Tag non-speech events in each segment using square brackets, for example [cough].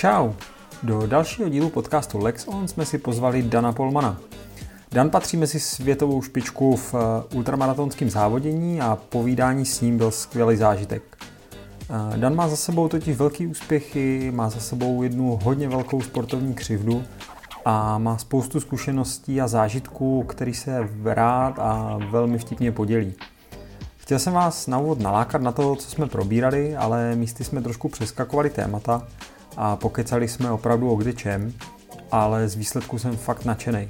Čau! Do dalšího dílu podcastu Lex On jsme si pozvali Dana Polmana. Dan patří mezi světovou špičku v eh, ultramaratonském závodění a povídání s ním byl skvělý zážitek. Eh, Dan má za sebou totiž velký úspěchy, má za sebou jednu hodně velkou sportovní křivdu a má spoustu zkušeností a zážitků, který se rád a velmi vtipně podělí. Chtěl jsem vás na úvod nalákat na to, co jsme probírali, ale místy jsme trošku přeskakovali témata a pokecali jsme opravdu o kdy čem, ale z výsledku jsem fakt nadšený.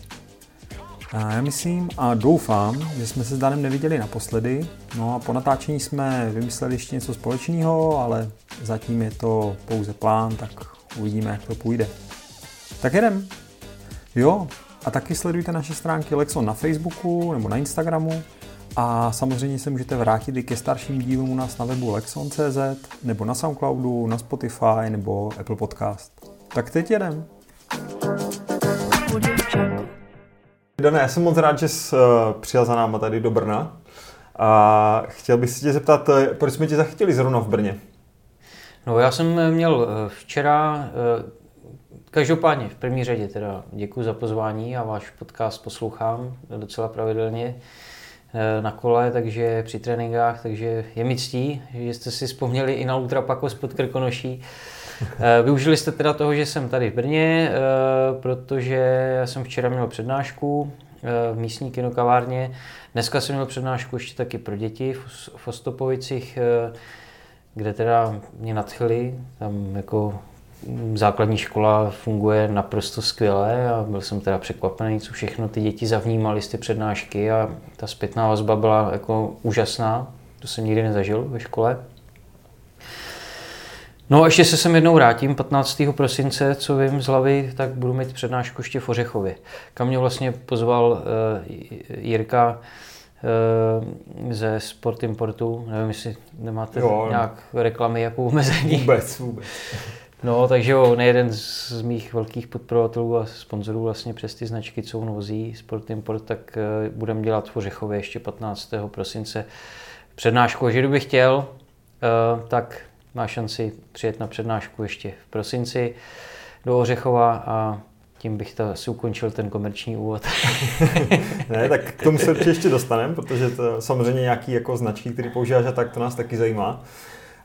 A já myslím a doufám, že jsme se s Danem neviděli naposledy, no a po natáčení jsme vymysleli ještě něco společného, ale zatím je to pouze plán, tak uvidíme, jak to půjde. Tak jedem! Jo, a taky sledujte naše stránky Lexon na Facebooku nebo na Instagramu a samozřejmě se můžete vrátit i ke starším dílům u nás na webu Lexon.cz nebo na Soundcloudu, na Spotify nebo Apple Podcast. Tak teď jedem. Dane, já jsem moc rád, že jsi uh, přijel za náma tady do Brna. A chtěl bych se tě zeptat, eh, proč jsme tě zachytili zrovna v Brně? No já jsem měl eh, včera, každopádně v první řadě teda děkuji za pozvání a váš podcast poslouchám docela pravidelně na kole, takže při tréninkách, takže je mi ctí, že jste si vzpomněli i na Ultrapakos pod Krkonoší. [laughs] Eh, využili jste teda toho, že jsem tady v Brně, eh, protože já jsem včera měl přednášku eh, v místní kinokavárně. Dneska jsem měl přednášku ještě taky pro děti v Ostopovicích, kde teda mě nadchli. Tam jako základní škola funguje naprosto skvěle a byl jsem teda překvapený, co všechno ty děti zavnímali z ty přednášky a ta zpětná vazba byla jako úžasná. To jsem nikdy nezažil ve škole. No a ještě se sem jednou vrátím, 15. prosince, co vím z hlavy, tak budu mít přednášku ještě v Ořechově, kam mě vlastně pozval uh, Jirka uh, ze Sport Importu, nevím, jestli nemáte jo, nějak reklamy jako omezení. Vůbec, vůbec. [laughs] No, takže jo, nejeden z mých velkých podporovatelů a sponzorů vlastně přes ty značky, co on vozí, Sport Import, tak uh, budeme dělat v Ořechově ještě 15. prosince přednášku. Že kdybych chtěl, uh, tak má šanci přijet na přednášku ještě v prosinci do Ořechova a tím bych to asi ukončil ten komerční úvod. [laughs] ne, tak k tomu se ještě dostaneme, protože to samozřejmě nějaký jako značky, které používáš a tak to nás taky zajímá.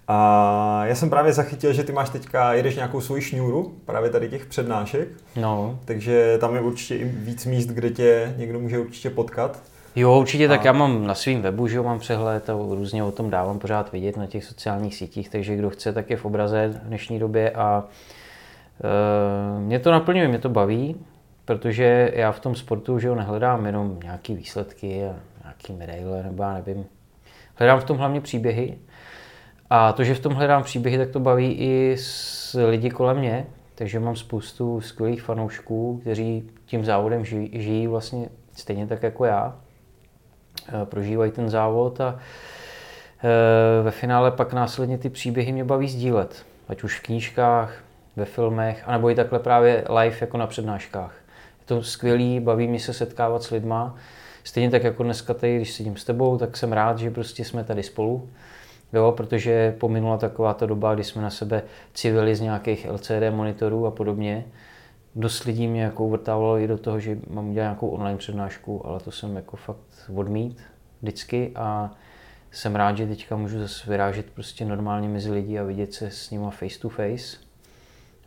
A já jsem právě zachytil, že ty máš teďka, jedeš nějakou svoji šňůru, právě tady těch přednášek. No. Takže tam je určitě i víc míst, kde tě někdo může určitě potkat. Jo, určitě, a... tak já mám na svém webu, že jo, mám přehled a různě o tom dávám pořád vidět na těch sociálních sítích, takže kdo chce, tak je v obraze v dnešní době a e, mě to naplňuje, mě to baví, protože já v tom sportu, že jo, nehledám jenom nějaký výsledky a nějaký medaile, nebo já nevím. Hledám v tom hlavně příběhy a to, že v tom hledám příběhy, tak to baví i s lidi kolem mě, takže mám spoustu skvělých fanoušků, kteří tím závodem žijí, žijí vlastně stejně tak jako já. Eh, prožívají ten závod a eh, ve finále pak následně ty příběhy mě baví sdílet. Ať už v knížkách, ve filmech, anebo i takhle právě live jako na přednáškách. Je to skvělý, baví mě se setkávat s lidma. Stejně tak jako dneska tady, když sedím s tebou, tak jsem rád, že prostě jsme tady spolu. Jo, protože pominula taková ta doba, kdy jsme na sebe civili z nějakých LCD monitorů a podobně dost lidí mě jako uvrtávalo i do toho, že mám udělat nějakou online přednášku, ale to jsem jako fakt odmít vždycky a jsem rád, že teďka můžu zase vyrážet prostě normálně mezi lidi a vidět se s nima face to face.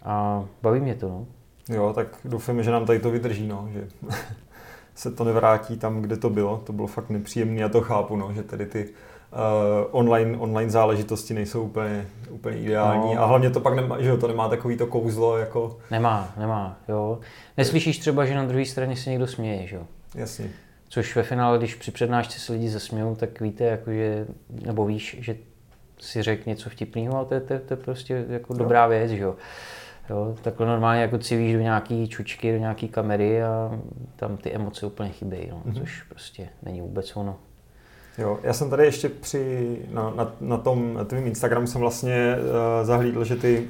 A baví mě to, no. Jo, tak doufám, že nám tady to vydrží, no, že [laughs] se to nevrátí tam, kde to bylo. To bylo fakt nepříjemné a to chápu, no, že tady ty uh, online, online záležitosti nejsou úplně, úplně ideální no. a hlavně to pak nemá, že jo, to nemá takový to kouzlo jako... Nemá, nemá, jo. Neslyšíš třeba, že na druhé straně se někdo směje, že jo? Jasně. Což ve finále, když při přednášce se lidi zasmějou, tak víte, jako že, nebo víš, že si řek něco vtipného a to je, to, to je prostě jako jo. dobrá věc, že jo. Jo, takhle normálně jako civíš do nějaký čučky, do nějaký kamery a tam ty emoce úplně chybějí, no, mm-hmm. což prostě není vůbec ono. Jo, já jsem tady ještě při, na, na, na tom tvým Instagramu jsem vlastně uh, zahlídl, že ty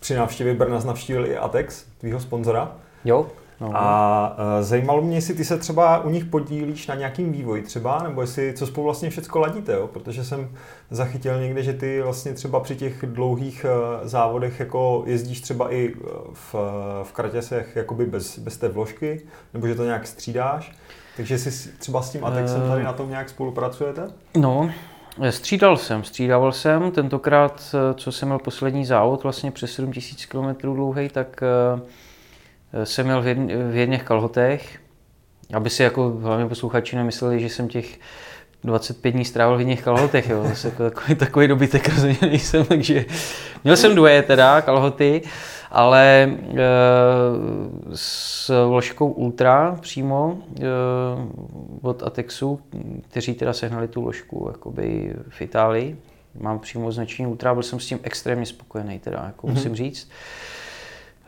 při návštěvě Brna navštívil i Atex, tvýho sponzora. Jo. No. A uh, zajímalo mě, jestli ty se třeba u nich podílíš na nějakým vývoji třeba, nebo jestli co spolu vlastně všechno ladíte, jo? protože jsem zachytil někde, že ty vlastně třeba při těch dlouhých uh, závodech jako jezdíš třeba i v, v kratěsech jakoby bez, bez té vložky, nebo že to nějak střídáš. Takže jestli třeba s tím Atexem tady na tom nějak spolupracujete? No, Střídal jsem, střídal jsem. Tentokrát, co jsem měl poslední závod, vlastně přes 7000 km dlouhý, tak jsem měl v jedných kalhotech, aby si jako hlavně posluchači nemysleli, že jsem těch 25 dní strávil v jedných kalhotech, jo. Zase jako takový, takový dobytek rozhodně nejsem, takže měl jsem dvoje teda kalhoty, ale e, s vložkou Ultra přímo e, od Atexu, kteří teda sehnali tu ložku jakoby v Itálii, mám přímo označení Ultra, byl jsem s tím extrémně spokojený teda, jako mm-hmm. musím říct.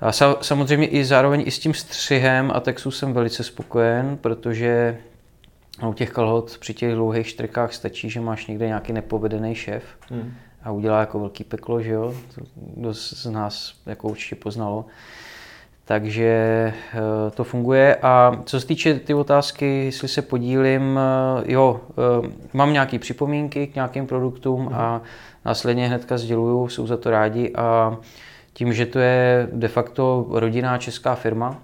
A samozřejmě i zároveň i s tím střihem a textu jsem velice spokojen, protože u těch kalhot při těch dlouhých štrkách stačí, že máš někde nějaký nepovedený šéf hmm. a udělá jako velký peklo, že jo? To dost z nás jako určitě poznalo. Takže eh, to funguje. A co se týče ty otázky, jestli se podílím, eh, jo, eh, mám nějaké připomínky k nějakým produktům hmm. a následně hnedka sděluju, jsou za to rádi a tím, že to je de facto rodinná česká firma,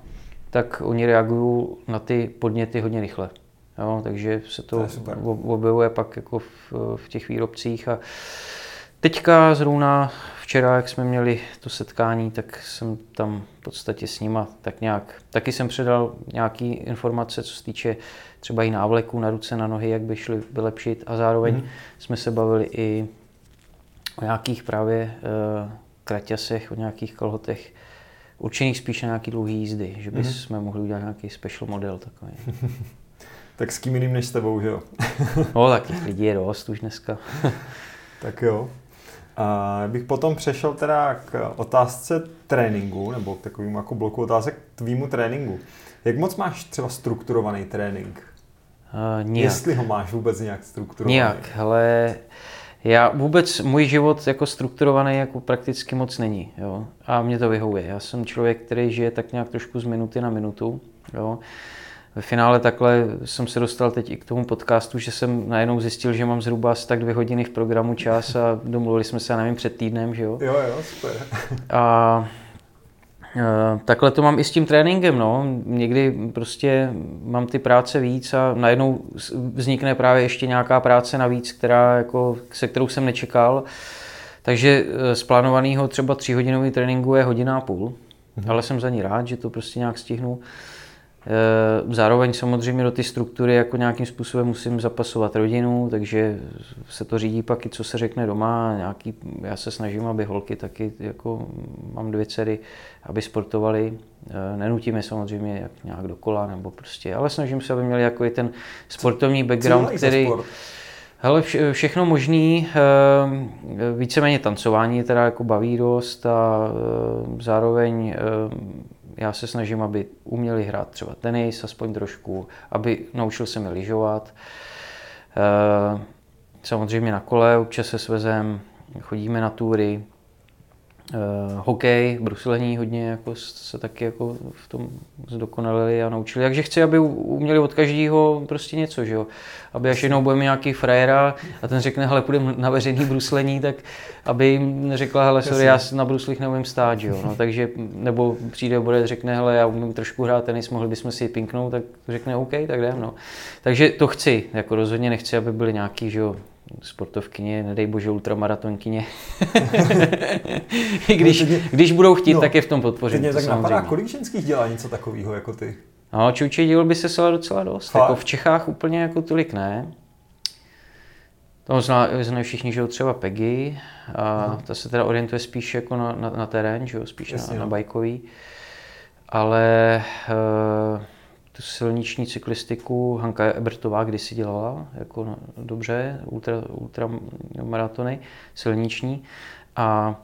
tak oni reagují na ty podněty hodně rychle. Jo, takže se to, to objevuje pak jako v, v těch výrobcích. A teďka zrovna včera, jak jsme měli to setkání, tak jsem tam v podstatě s nima tak nějak, taky jsem předal nějaké informace, co se týče třeba i návleků na ruce, na nohy, jak by šli vylepšit a zároveň mm-hmm. jsme se bavili i o nějakých právě uh, kraťasech, o nějakých kolhotech, určených spíš na nějaký dlouhý jízdy, že bychom mm-hmm. mohli udělat nějaký special model takový. [laughs] tak s kým jiným než s tebou, že jo? [laughs] no, tak těch lidí je dost už dneska. [laughs] tak jo. A bych potom přešel teda k otázce tréninku, nebo k takovému jako bloku otázek k tvýmu tréninku. Jak moc máš třeba strukturovaný trénink? Uh, nijak. Jestli ho máš vůbec nějak strukturovaný? Nijak, ale já vůbec, můj život jako strukturovaný jako prakticky moc není. Jo? A mě to vyhovuje. Já jsem člověk, který žije tak nějak trošku z minuty na minutu. Jo? Ve finále takhle jsem se dostal teď i k tomu podcastu, že jsem najednou zjistil, že mám zhruba asi tak dvě hodiny v programu čas a domluvili jsme se, nevím, před týdnem, že jo? Jo, jo, super. A Eh, takhle to mám i s tím tréninkem, no. Někdy prostě mám ty práce víc a najednou vznikne právě ještě nějaká práce navíc, která jako, se kterou jsem nečekal. Takže eh, z plánovaného třeba tříhodinový tréninku je hodina a půl, mhm. ale jsem za ní rád, že to prostě nějak stihnu. Eh, zároveň samozřejmě do ty struktury jako nějakým způsobem musím zapasovat rodinu, takže se to řídí pak i co se řekne doma. Nějaký, já se snažím, aby holky taky, jako mám dvě dcery, aby sportovali. Eh, nenutím je samozřejmě jak nějak dokola, nebo prostě, ale snažím se, aby měli jako i ten sportovní background, co který... Hele, vše, všechno možný, eh, víceméně tancování teda jako baví dost a zároveň já se snažím, aby uměli hrát třeba tenis, aspoň trošku, aby naučil se mi lyžovat. Eh, samozřejmě na kole občas se svezem, chodíme na túry, Uh, hokej, bruslení hodně jako se taky jako v tom zdokonalili a naučili. Takže chci, aby uměli od každého prostě něco, že jo. Aby až jednou budeme nějaký frajera a ten řekne, hele, půjdeme na veřejný bruslení, tak aby jim neřekla, hele, sorry, já na bruslích neumím stát, že jo. No, takže, nebo přijde bude řekne, hele, já umím trošku hrát tenis, mohli bychom si pinknout, tak řekne, OK, tak jdem, no. Takže to chci, jako rozhodně nechci, aby byli nějaký, že jo, sportovkyně, nedej bože ultramaratonkyně. [laughs] I když, no, když budou chtít, no, tak je v tom podpořit. Tak napadá, kolik ženských dělá něco takového jako ty? No, čuči dělo by se se docela dost. Jako v Čechách úplně jako tolik ne. To zná, znají všichni, že třeba Peggy, a hmm. ta se teda orientuje spíš jako na, na, na terén, že jo, spíš Jasně, na, na no. bajkový. Ale uh, tu silniční cyklistiku Hanka Ebertová kdysi dělala jako no, dobře, ultra, ultra maratony silniční. A,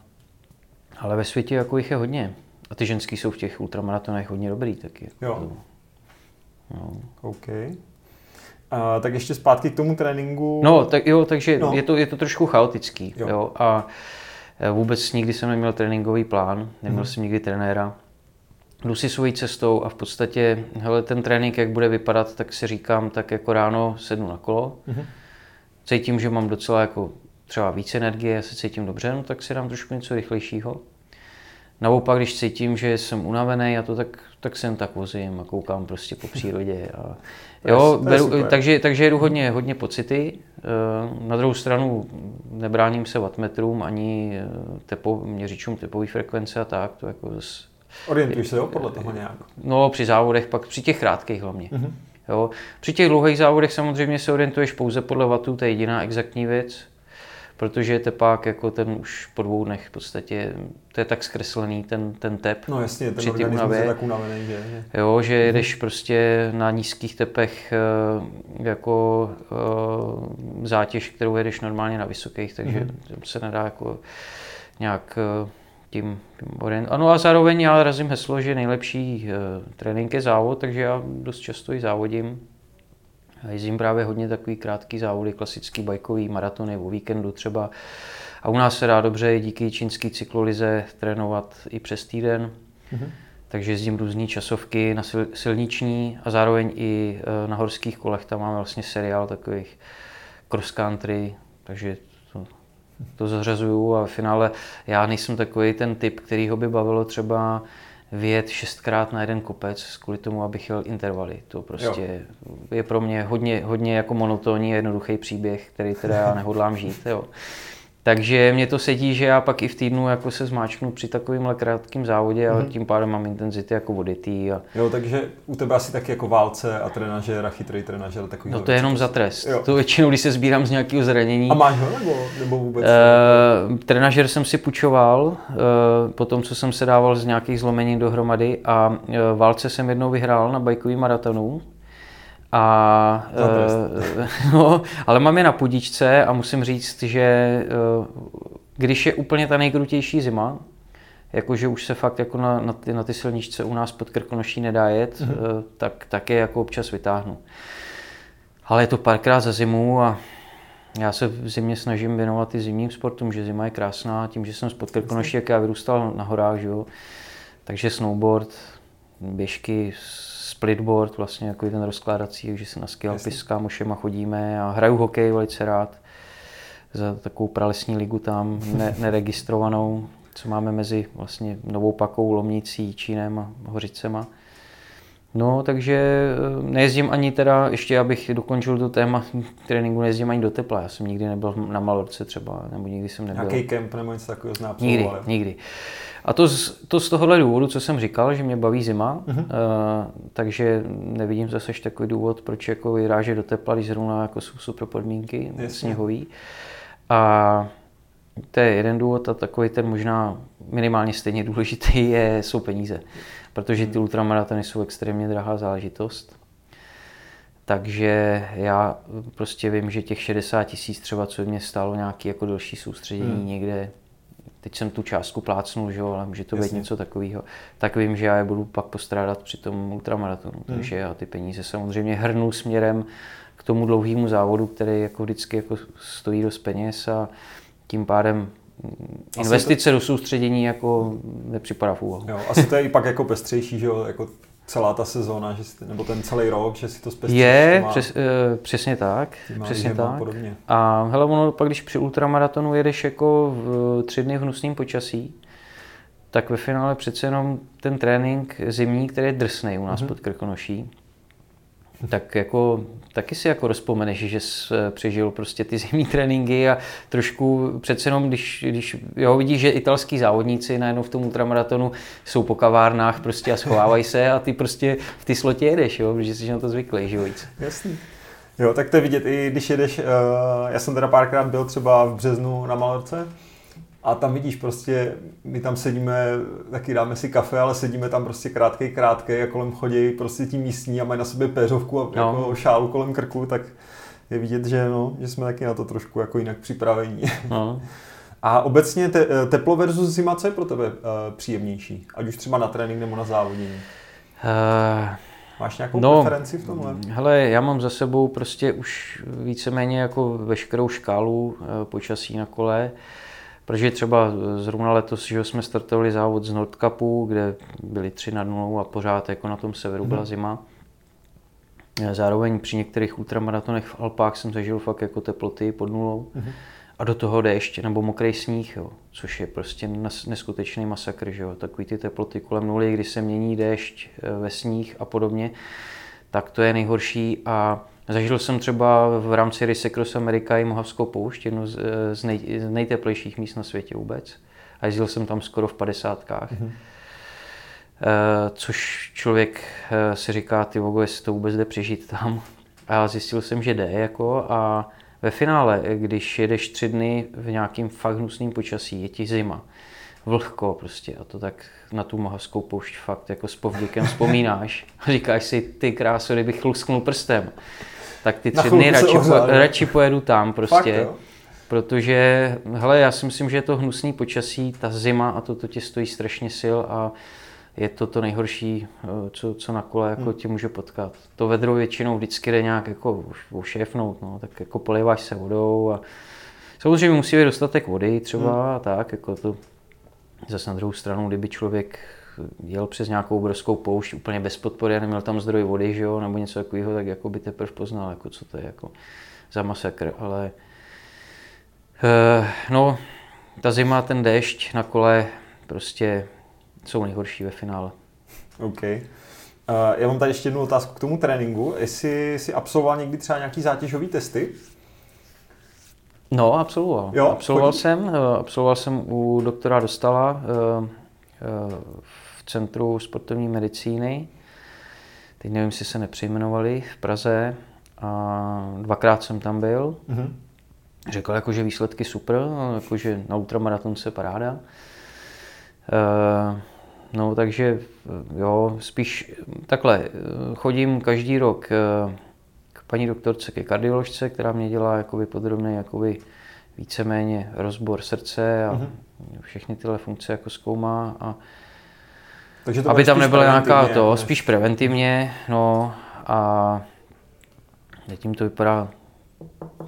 ale ve světě jako jich je hodně. A ty ženský jsou v těch ultramaratonech hodně dobrý taky. Jo. No. OK. A, tak ještě zpátky k tomu tréninku. No, tak jo, takže no. Je, to, je to trošku chaotický. Jo. Jo, a vůbec nikdy jsem neměl tréninkový plán, neměl hmm. jsem nikdy trenéra. Jdu si svojí cestou a v podstatě, hele, ten trénink, jak bude vypadat, tak si říkám, tak jako ráno sednu na kolo, mm-hmm. cítím, že mám docela jako třeba víc energie, já se cítím dobře, no tak si dám trošku něco rychlejšího. Naopak, když cítím, že jsem unavený a to tak, tak jsem tak vozím a koukám prostě po přírodě. [laughs] A, jo, beru, takže, takže jedu hodně, hodně pocity. Eh, na druhou stranu nebráním se wattmetrům ani eh, tepo, měřičům tepové frekvence a tak. To jako zase Orientuješ se jo, podle toho nějak? No, při závodech, pak při těch krátkých hlavně. Mm-hmm. Jo. Při těch dlouhých závodech samozřejmě se orientuješ pouze podle vatů, to je jediná exaktní věc, protože tepák jako ten už po dvou dnech v podstatě, to je tak zkreslený ten, ten tep. No jasně, ten při unavě, je tak unavený, že, že... Jo, že mhm. jedeš mm-hmm. prostě na nízkých tepech eh, jako eh, zátěž, kterou jedeš normálně na vysokých, takže mm-hmm. se nedá jako nějak eh, tím, tím orient. Ano a zároveň já razím heslo, že nejlepší uh, trénink je závod, takže já dost často i závodím. Jezdím právě hodně takový krátký závody, klasický bajkový maratony o víkendu třeba. A u nás se dá dobře díky čínský cyklolize trénovat i přes týden. Mm-hmm. Takže jezdím různé časovky na silniční a zároveň i eh, na horských kolech. Tam máme vlastně seriál takových cross country, takže to zařazuju a v finále já nejsem takový ten typ, který ho by bavilo třeba vyjet šestkrát na jeden kopec kvůli tomu, abych jel intervaly. To prostě jo. je pro mě hodně, hodně jako monotónní jednoduchý příběh, který teda já nehodlám žít. Jo. Takže mě to sedí, že já pak i v týdnu jako se zmáčknu při takovým krátkým závodě mm-hmm. a tím pádem mám intenzity jako voditý. A... Jo, takže u tebe asi taky jako válce a trenažer a chytrý trenažer takový. No to je jenom za trest. Jo. To většinou, když se sbírám z nějakého zranění. A máš ho nebo, nebo vůbec? Uh, trenažer jsem si půjčoval, uh, po tom, co jsem se dával z nějakých zlomení dohromady a uh, válce jsem jednou vyhrál na bajkový maratonu a, uh, [laughs] no, ale mám je na pudičce a musím říct, že uh, když je úplně ta nejkrutější zima, jakože už se fakt jako na, na, ty, na ty silničce u nás pod Krkonoší nedá jet, mm-hmm. uh, tak, tak je jako občas vytáhnu. Ale je to párkrát za zimu a já se v zimě snažím věnovat i zimním sportům, že zima je krásná, tím, že jsem spod Krkonoší, jak já vyrůstal na horách, že jo? takže snowboard, běžky, splitboard, vlastně jako ten rozkládací, že se na skialpy s kámošema chodíme a hraju hokej velice rád za takovou pralesní ligu tam, ne, [laughs] neregistrovanou, co máme mezi vlastně Novou Pakou, Lomnicí, Čínem a Hořicema. No, takže eh, nejezdím ani teda, ještě abych dokončil to téma tréninku, nejezdím ani do tepla. Já jsem nikdy nebyl na Malorce třeba, nebo nikdy jsem nebyl. Nějaký kemp nebo něco takového zná Nikdy, nikdy. A to z, to z tohohle důvodu, co jsem říkal, že mě baví zima, uh-huh. uh, takže nevidím zase takový důvod, proč jako vyrážet do tepla, když zrovna jako jsou super podmínky, Jasně. sněhový. A to je jeden důvod a takový ten možná minimálně stejně důležitý je, jsou peníze. Protože ty ultramaratony jsou extrémně drahá záležitost. Takže já prostě vím, že těch 60 tisíc třeba, co mě stálo nějaký jako další soustředění hmm. někde teď jsem tu částku plácnul, že jo, ale může to Jasně. být něco takového, tak vím, že já je budu pak postrádat při tom ultramaratonu. Hmm. Takže já ty peníze samozřejmě hrnu směrem k tomu dlouhému závodu, který jako vždycky jako stojí dost peněz a tím pádem investice to... do soustředění jako nepřipadá v úvahu. Jo, asi to je i pak jako pestřejší, že jo, jako celá ta sezóna, že si, nebo ten celý rok, že si to zpestříš. Je, má, přes, uh, přesně tak. Přesně tak. A, podobně. a hele, ono pak, když při ultramaratonu jedeš jako v tři dny v hnusném počasí, tak ve finále přece jenom ten trénink zimní, který je drsný u nás mm-hmm. pod Krkonoší, tak jako taky si jako rozpomeneš, že jsi eh, přežil prostě ty zimní tréninky a trošku přece jenom, když, když jo, vidíš, že italský závodníci najednou v tom ultramaratonu jsou po kavárnách prostě a schovávají se a ty prostě v ty slotě jedeš, jo, protože jsi na to zvyklý, že Jasný. Jo, tak to je vidět i když jedeš, uh, já jsem teda párkrát byl třeba v březnu na Malorce, a tam vidíš prostě, my tam sedíme, taky dáme si kafe, ale sedíme tam prostě krátkej, krátkej a kolem chodí prostě ti místní a mají na sobě péřovku a no. jako šálu kolem krku, tak je vidět, že, no, že jsme taky na to trošku jako jinak připravení. No. A obecně te, teplo versus zima, co je pro tebe uh, příjemnější? Ať už třeba na trénink nebo na závodění? Uh, Máš nějakou no, preferenci v tomhle? Hele, já mám za sebou prostě už víceméně jako veškerou škálu uh, počasí na kole. Uh, Protože třeba zrovna letos, že jsme startovali závod z Nordkapu, kde byly 3 na 0 a pořád jako na tom severu byla mhm. zima. Zároveň při některých ultramaratonech v Alpách jsem zažil fakt jako teploty pod nulou. Mm-hmm. A do toho déšť nebo mokrý sníh, jo, což je prostě neskutečný masakr. Že jo. Takový ty teploty kolem nuly, kdy se mění déšť eh, ve sníh a podobně, tak to je nejhorší. A zažil jsem třeba v rámci Race Cross America i Mohavskou poušť, jednu z, z, nej, z nejteplejších míst na světě vůbec. A jezdil jsem tam skoro v padesátkách. Mm-hmm. Uh, což člověk uh, si říká, ty vogo, jestli to vůbec jde přežít tam. A zjistil jsem, že jde jako a ve finále, když jedeš tři dny v nějakým fakt hnusným počasí, je ti zima, vlhko prostě a to tak na tu mohavskou poušť fakt jako s povděkem vzpomínáš a [laughs] říkáš si, ty krásu, kdybych lusknul prstem, tak ty tři dny radši, po, radši pojedu tam prostě. Fakt, protože, hele, já si myslím, že je to hnusný počasí, ta zima a to, to tě stojí strašně sil a je to to nejhorší, eh, co, co na kole jako hmm. tě může potkat. To vedro většinou vždycky jde nějak jako ušéfnout, no, tak jako poliváš se vodou a samozřejmě musí být dostatek vody třeba hmm. a tak, jako to zase na druhou stranu, kdyby člověk jel přes nějakou obrovskou poušť úplně bez podpory a neměl tam zdroj vody, že jo, nebo něco takového, tak jako by teprve poznal, jako co to je jako za masakr, ale uh, no, ta zima, ten déšť na kole, prostě jsou nejhorší ve finále. OK. Uh, já mám tady ještě jednu otázku k tomu tréninku. Jestli jsi absolvoval někdy třeba nějaký zátěžový testy? No, absolvoval. Jo, absolvoval chodí? jsem, eh, absolvoval jsem u doktora Dostala eh, v Centru sportovní medicíny. Teď nevím, jestli se nepřejmenovali v Praze. A dvakrát jsem tam byl. Mm-hmm. Řekl, jako, že výsledky super, jakože na ultramaratonce paráda. No, takže jo, spíš takhle, chodím každý rok eh, k paní doktorce, ke kardioložce, která mě dělá jakoby podrobný jakoby víceméně rozbor srdce a mm-hmm. všechny tyhle funkce jako zkoumá a takže to aby tam nebyla nějaká to, než... spíš preventivně, no a zatím to vypadá,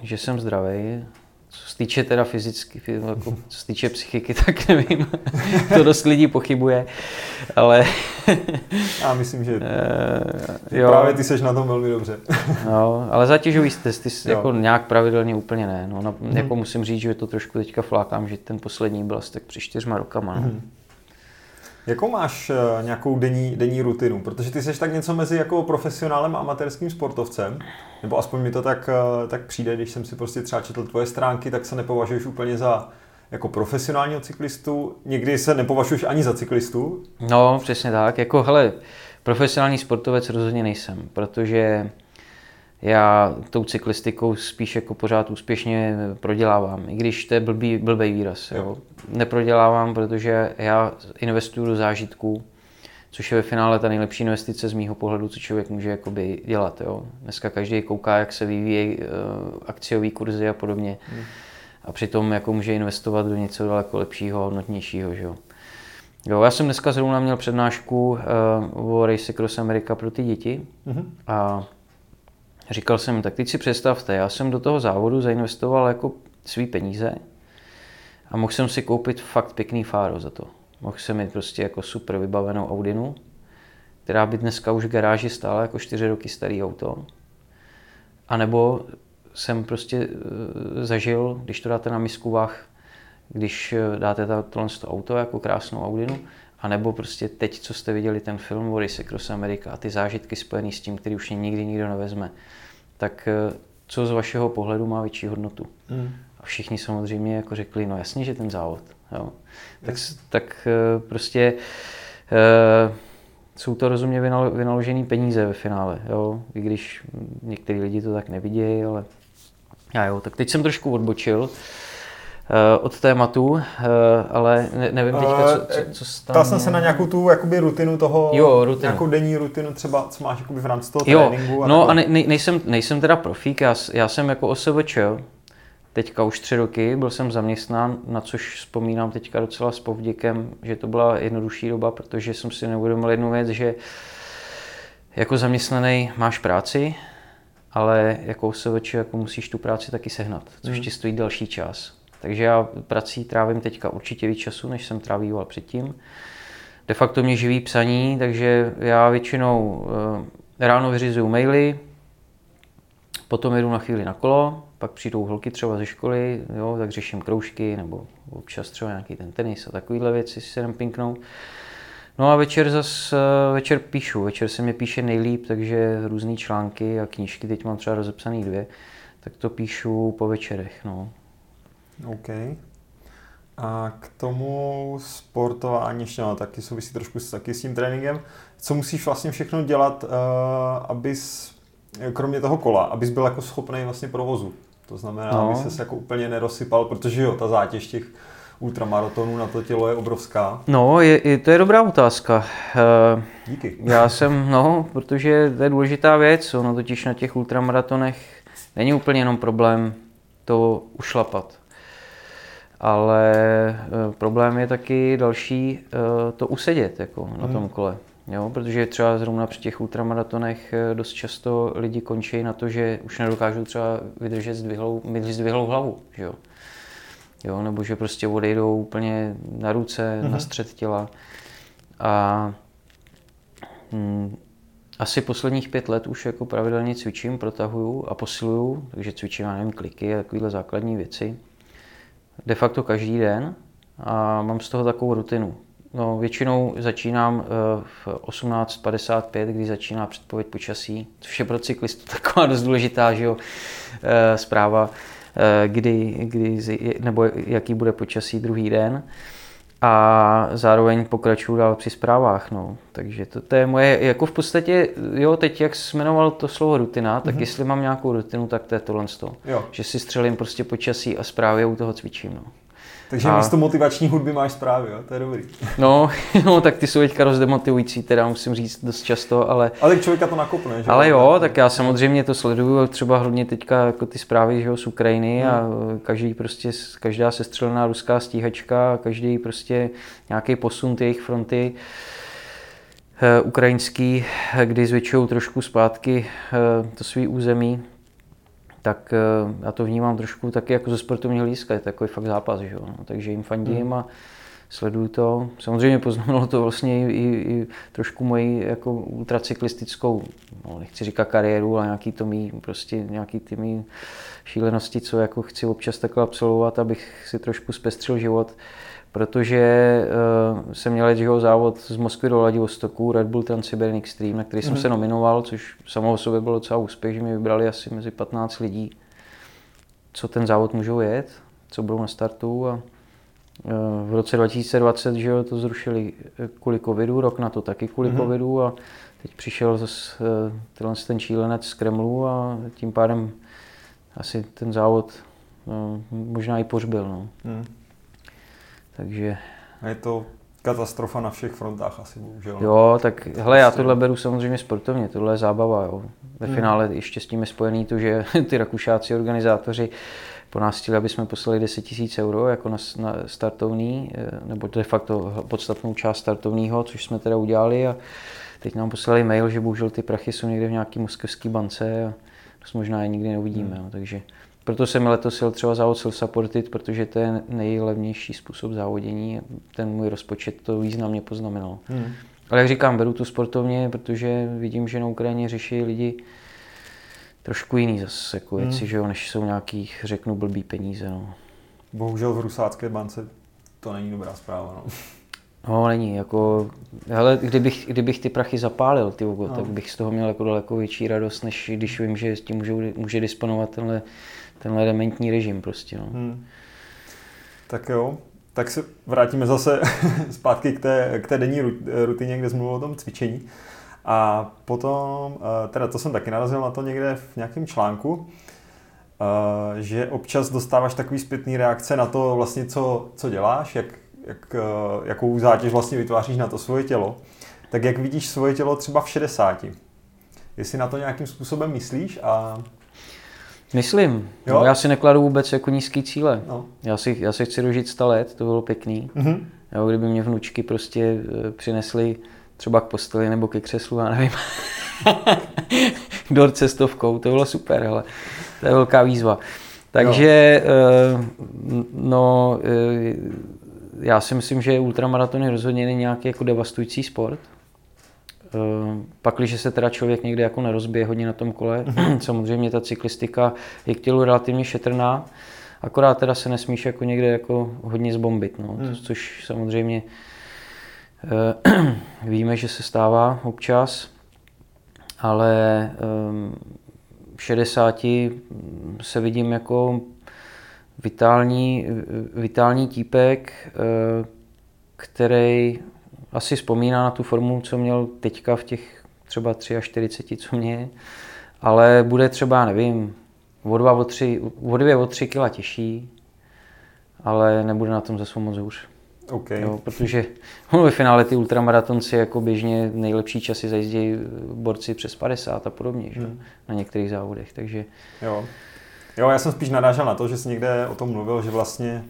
že jsem zdravý, co se týče teda fyzicky, jako, co se týče psychiky, [laughs] tak nevím. to dost lidí pochybuje, ale... [laughs] Já myslím, že uh, jo. právě ty seš na tom velmi dobře. [laughs] no, ale zatěžový testy jako nějak pravidelně úplně ne. No, na, hmm. jako musím říct, že to trošku teďka flákám, že ten poslední byl asi tak při čtyřma rokama. No. Hmm. Jakou máš uh, nějakou denní, denní rutinu? Protože ty jsi tak něco mezi jako profesionálem a amatérským sportovcem. Nebo aspoň mi to tak, uh, tak přijde, když jsem si prostě třeba četl tvoje stránky, tak se nepovažuješ úplně za jako profesionálního cyklistu. Někdy se nepovažuješ ani za cyklistu. No, přesně tak. Jako, hele, profesionální sportovec rozhodně nejsem, protože já tou cyklistikou spíš jako pořád úspěšně prodělávám, i když to je blbý, blbý výraz. Jo. Jo. Neprodělávám, protože já investuju do zážitků, což je ve finále ta nejlepší investice z mýho pohledu, co člověk může jakoby dělat. Jo. Dneska každý kouká, jak se vyvíjí uh, akciové kurzy a podobně. Hmm. A přitom jako může investovat do něco daleko lepšího, hodnotnějšího. Že jo. Jo, já jsem dneska zrovna měl přednášku uh, o Race Cross America pro ty děti. Mm-hmm. A Říkal jsem, tak teď si představte, já jsem do toho závodu zainvestoval jako svý peníze a mohl jsem si koupit fakt pěkný fáro za to. Mohl jsem mít prostě jako super vybavenou Audinu, která by dneska už v garáži stála jako 4 roky starý auto. A nebo jsem prostě eh, zažil, když to dáte na misku vach, když eh, dáte tohle auto jako krásnou Audinu, a nebo prostě teď, co jste viděli ten film o Race Cross America a ty zážitky spojené s tím, který už nikdy nikdo nevezme, tak eh, co z vašeho pohledu má větší hodnotu? Mm. A všichni samozřejmě jako řekli, no jasně, že ten závod. Jo. Tak, tak eh, prostě uh, jsou to rozumně vynaložené peníze ve finále, jo? i když některý lidi to tak nevidějí, ale já jo, tak teď jsem trošku odbočil. Eh, od tématu, eh, ale ne, nevím teďka, co, co, co tam... Ptal jsem se na nějakou tu jakoby rutinu toho, jo, rutinu. nějakou denní rutinu třeba, co máš jakoby v rámci toho jo, tréninku. A no a ne, ne, nejsem, nejsem teda profík, já, já jsem jako OSVČ, teďka už tři roky, byl jsem zaměstnán, na což vzpomínám teďka docela s povděkem, že to byla jednodušší doba, protože jsem si neuvědomil jednu věc, že jako zaměstnaný máš práci, ale jako OSVČ jako musíš tu práci taky sehnat, což mm. ti stojí další čas. Takže já prací trávím teďka určitě víc času, než jsem trávil předtím. De facto mě živí psaní, takže já většinou eh, ráno vyřizuju maily, potom jedu na chvíli na kolo, pak přijdou holky třeba ze školy, jo, tak řeším kroužky nebo občas třeba nějaký ten tenis a takovýhle věci si se jdem pinknout. No a večer zas, eh, večer píšu, večer se mi píše nejlíp, takže různé články a knížky, teď mám třeba rozepsaný dvě, tak to píšu po večerech, no. OK. A k tomu sportování ještě, no, taky souvisí trošku s, taky s tím tréninkem. Co musíš vlastně všechno dělat, uh, abys, kromě toho kola, abys byl jako schopný vlastně provozu? To znamená, no. aby se jako úplně nerosypal, protože jo, ta zátěž těch ultramaratonů na to tělo je obrovská. No, je, je, to je dobrá otázka. Uh, Díky. Já jsem, no, protože to je důležitá věc, ono totiž na těch ultramaratonech není úplně jenom problém to ušlapat ale eh, problém je taky další eh, to usedět jako na tom hmm. kole. Jo, protože třeba zrovna při těch ultramaratonech eh, dost často lidi končí na to, že už nedokážou třeba vydržet zdvihlou, zdvihlou hlavu. Že jo? Jo, nebo že prostě odejdou úplně na ruce, mm-hmm. na střed těla. A hm, asi posledních pět let už jako pravidelně cvičím, protahuju a posiluju, takže cvičím, já nevím, kliky a takovéhle základní věci de facto každý den a mám z toho takovou rutinu. No, většinou začínám eh, v 18.55, kdy začíná předpověď počasí, což je pro cyklistu [laughs] taková dost důležitá že jo, eh, zpráva, eh, kdy, kdy, nebo jaký bude počasí druhý den a zároveň pokračuju dál při zprávách. No. Takže to, to je moje, jako v podstatě, jo, teď jak jsi jmenoval to slovo rutina, tak mm-hmm. jestli mám nějakou rutinu, tak to je tohle to. Že si střelím prostě počasí a zprávy u toho cvičím. No. Takže a... místo motivační hudby máš zprávy, jo? to je dobrý. No, [laughs] no, tak ty jsou teďka roz demotivující, teda musím říct dost často, ale... Ale člověka to nakopne, že? Ale jo, tak já samozřejmě to sleduju, třeba hlavně teďka jako ty zprávy že jo, z Ukrajiny hmm. a každý prostě, každá sestřelená ruská stíhačka, každý prostě nějaký posun té jejich fronty eh, ukrajinský, kdy zvětšují trošku zpátky eh, to svý území, tak eh, já to vnímám trošku taky jako ze sportovního hlediska, je to takový fakt zápas, že jo? No, takže jim fandím hmm. a sleduju to. Samozřejmě poznamenalo to vlastně i, i, i trošku moji jako ultracyklistickou, no, nechci říkat kariéru, ale nějaký to mý, prostě nějaký ty mý šílenosti, co jako chci občas takhle absolvovat, abych si trošku zpestřil život protože uh, jsem měl jeho závod z Moskvy do Vladivostoku, Red Bull Trans-Siberian Extreme, na který jsem mm. se nominoval, což samo o sobě bylo docela úspěch, že mi vybrali asi mezi 15 lidí, co ten závod můžou jet, co budou na startu a v roce 2020 že jo, to zrušili kvůli covidu, rok na to taky kvůli mm. covidu a teď přišel zase uh, tenhle ten čílenec z Kremlu a tím pádem asi ten závod uh, možná i pořbil. No. Mm. Takže... A je to katastrofa na všech frontách asi, bohužel. Jo, tak hele, já tohle beru samozřejmě sportovně, tohle je zábava, jo. Ve hmm. finále ještě s tím je spojený to, že [laughs] ty rakušáci organizátoři po nás chtěli, aby jsme poslali 10 tisíc euro jako na, na startovní, eh, nebo de facto podstatnou část startovního, což jsme teda udělali a teď nám poslali mail, že bohužel ty prachy jsou někde v nějaké moskevské bance a to možná je nikdy neuvidíme, hmm. jo, takže proto jsem letos jel třeba závod self-supported, protože to je nejlevnější způsob závodění. Ten můj rozpočet to významně poznamenal. Hmm. Ale jak říkám, beru tu sportovně, protože vidím, že na Ukrajině řeší lidi trošku jiný zase jako hmm. věci, že jo, než jsou nějaký, řeknu, blbý peníze. No. Bohužel v rusácké bance to není dobrá zpráva. No. No, není, jako, hele, kdybych, kdybych ty prachy zapálil, ty no. tak bych z toho měl jako daleko větší radost, než když vím, že s tím může, může disponovat tenhle tenhle dementní režim prostě. No. Hmm. Tak jo, tak se vrátíme zase [laughs] zpátky k té, k té denní rutině, kde jsme mluvili o tom cvičení. A potom, eh, teda to jsem taky narazil na to někde v nějakém článku, eh, že občas dostáváš takový zpětný reakce na to vlastně, co, co děláš, jak, jak, eh, jakou zátěž vlastně vytváříš na to svoje tělo. Tak jak vidíš svoje tělo třeba v 60? Jestli na to nějakým způsobem myslíš a Myslím. No, já si nekladu vůbec jako nízký cíle. No. Já, si, já si chci dožít 100 let, to bylo pěkný. Mm-hmm. Jo, kdyby mě vnučky prostě přinesly třeba k posteli nebo ke křeslu, já nevím, [laughs] dor cestovkou, to bylo super, ale to je velká výzva. Takže, uh, no, uh, já si myslím, že ultramaraton rozhodně není nějaký jako devastující sport. Uh, pak, když se teda člověk někde jako nerozbije hodně na tom kole, mm-hmm. [clears throat] samozřejmě ta cyklistika je k tělu relativně šetrná, akorát teda se nesmíš jako někde jako hodně zbombit, no, mm. což samozřejmě [clears throat] víme, že se stává občas, ale um, v 60 se vidím jako vitální, vitální típek, uh, který asi vzpomíná na tu formu, co měl teďka v těch třeba 43, co mě ale bude třeba, nevím, o dva, o tři, o dvě, o tři kila těžší, ale nebude na tom zase moc hůř. Okay. Jo, protože no, ve finále ty ultramaratonci jako běžně nejlepší časy zajíždějí borci přes 50 a podobně, že? Hmm. na některých závodech, takže... Jo. jo, já jsem spíš narážel na to, že jsi někde o tom mluvil, že vlastně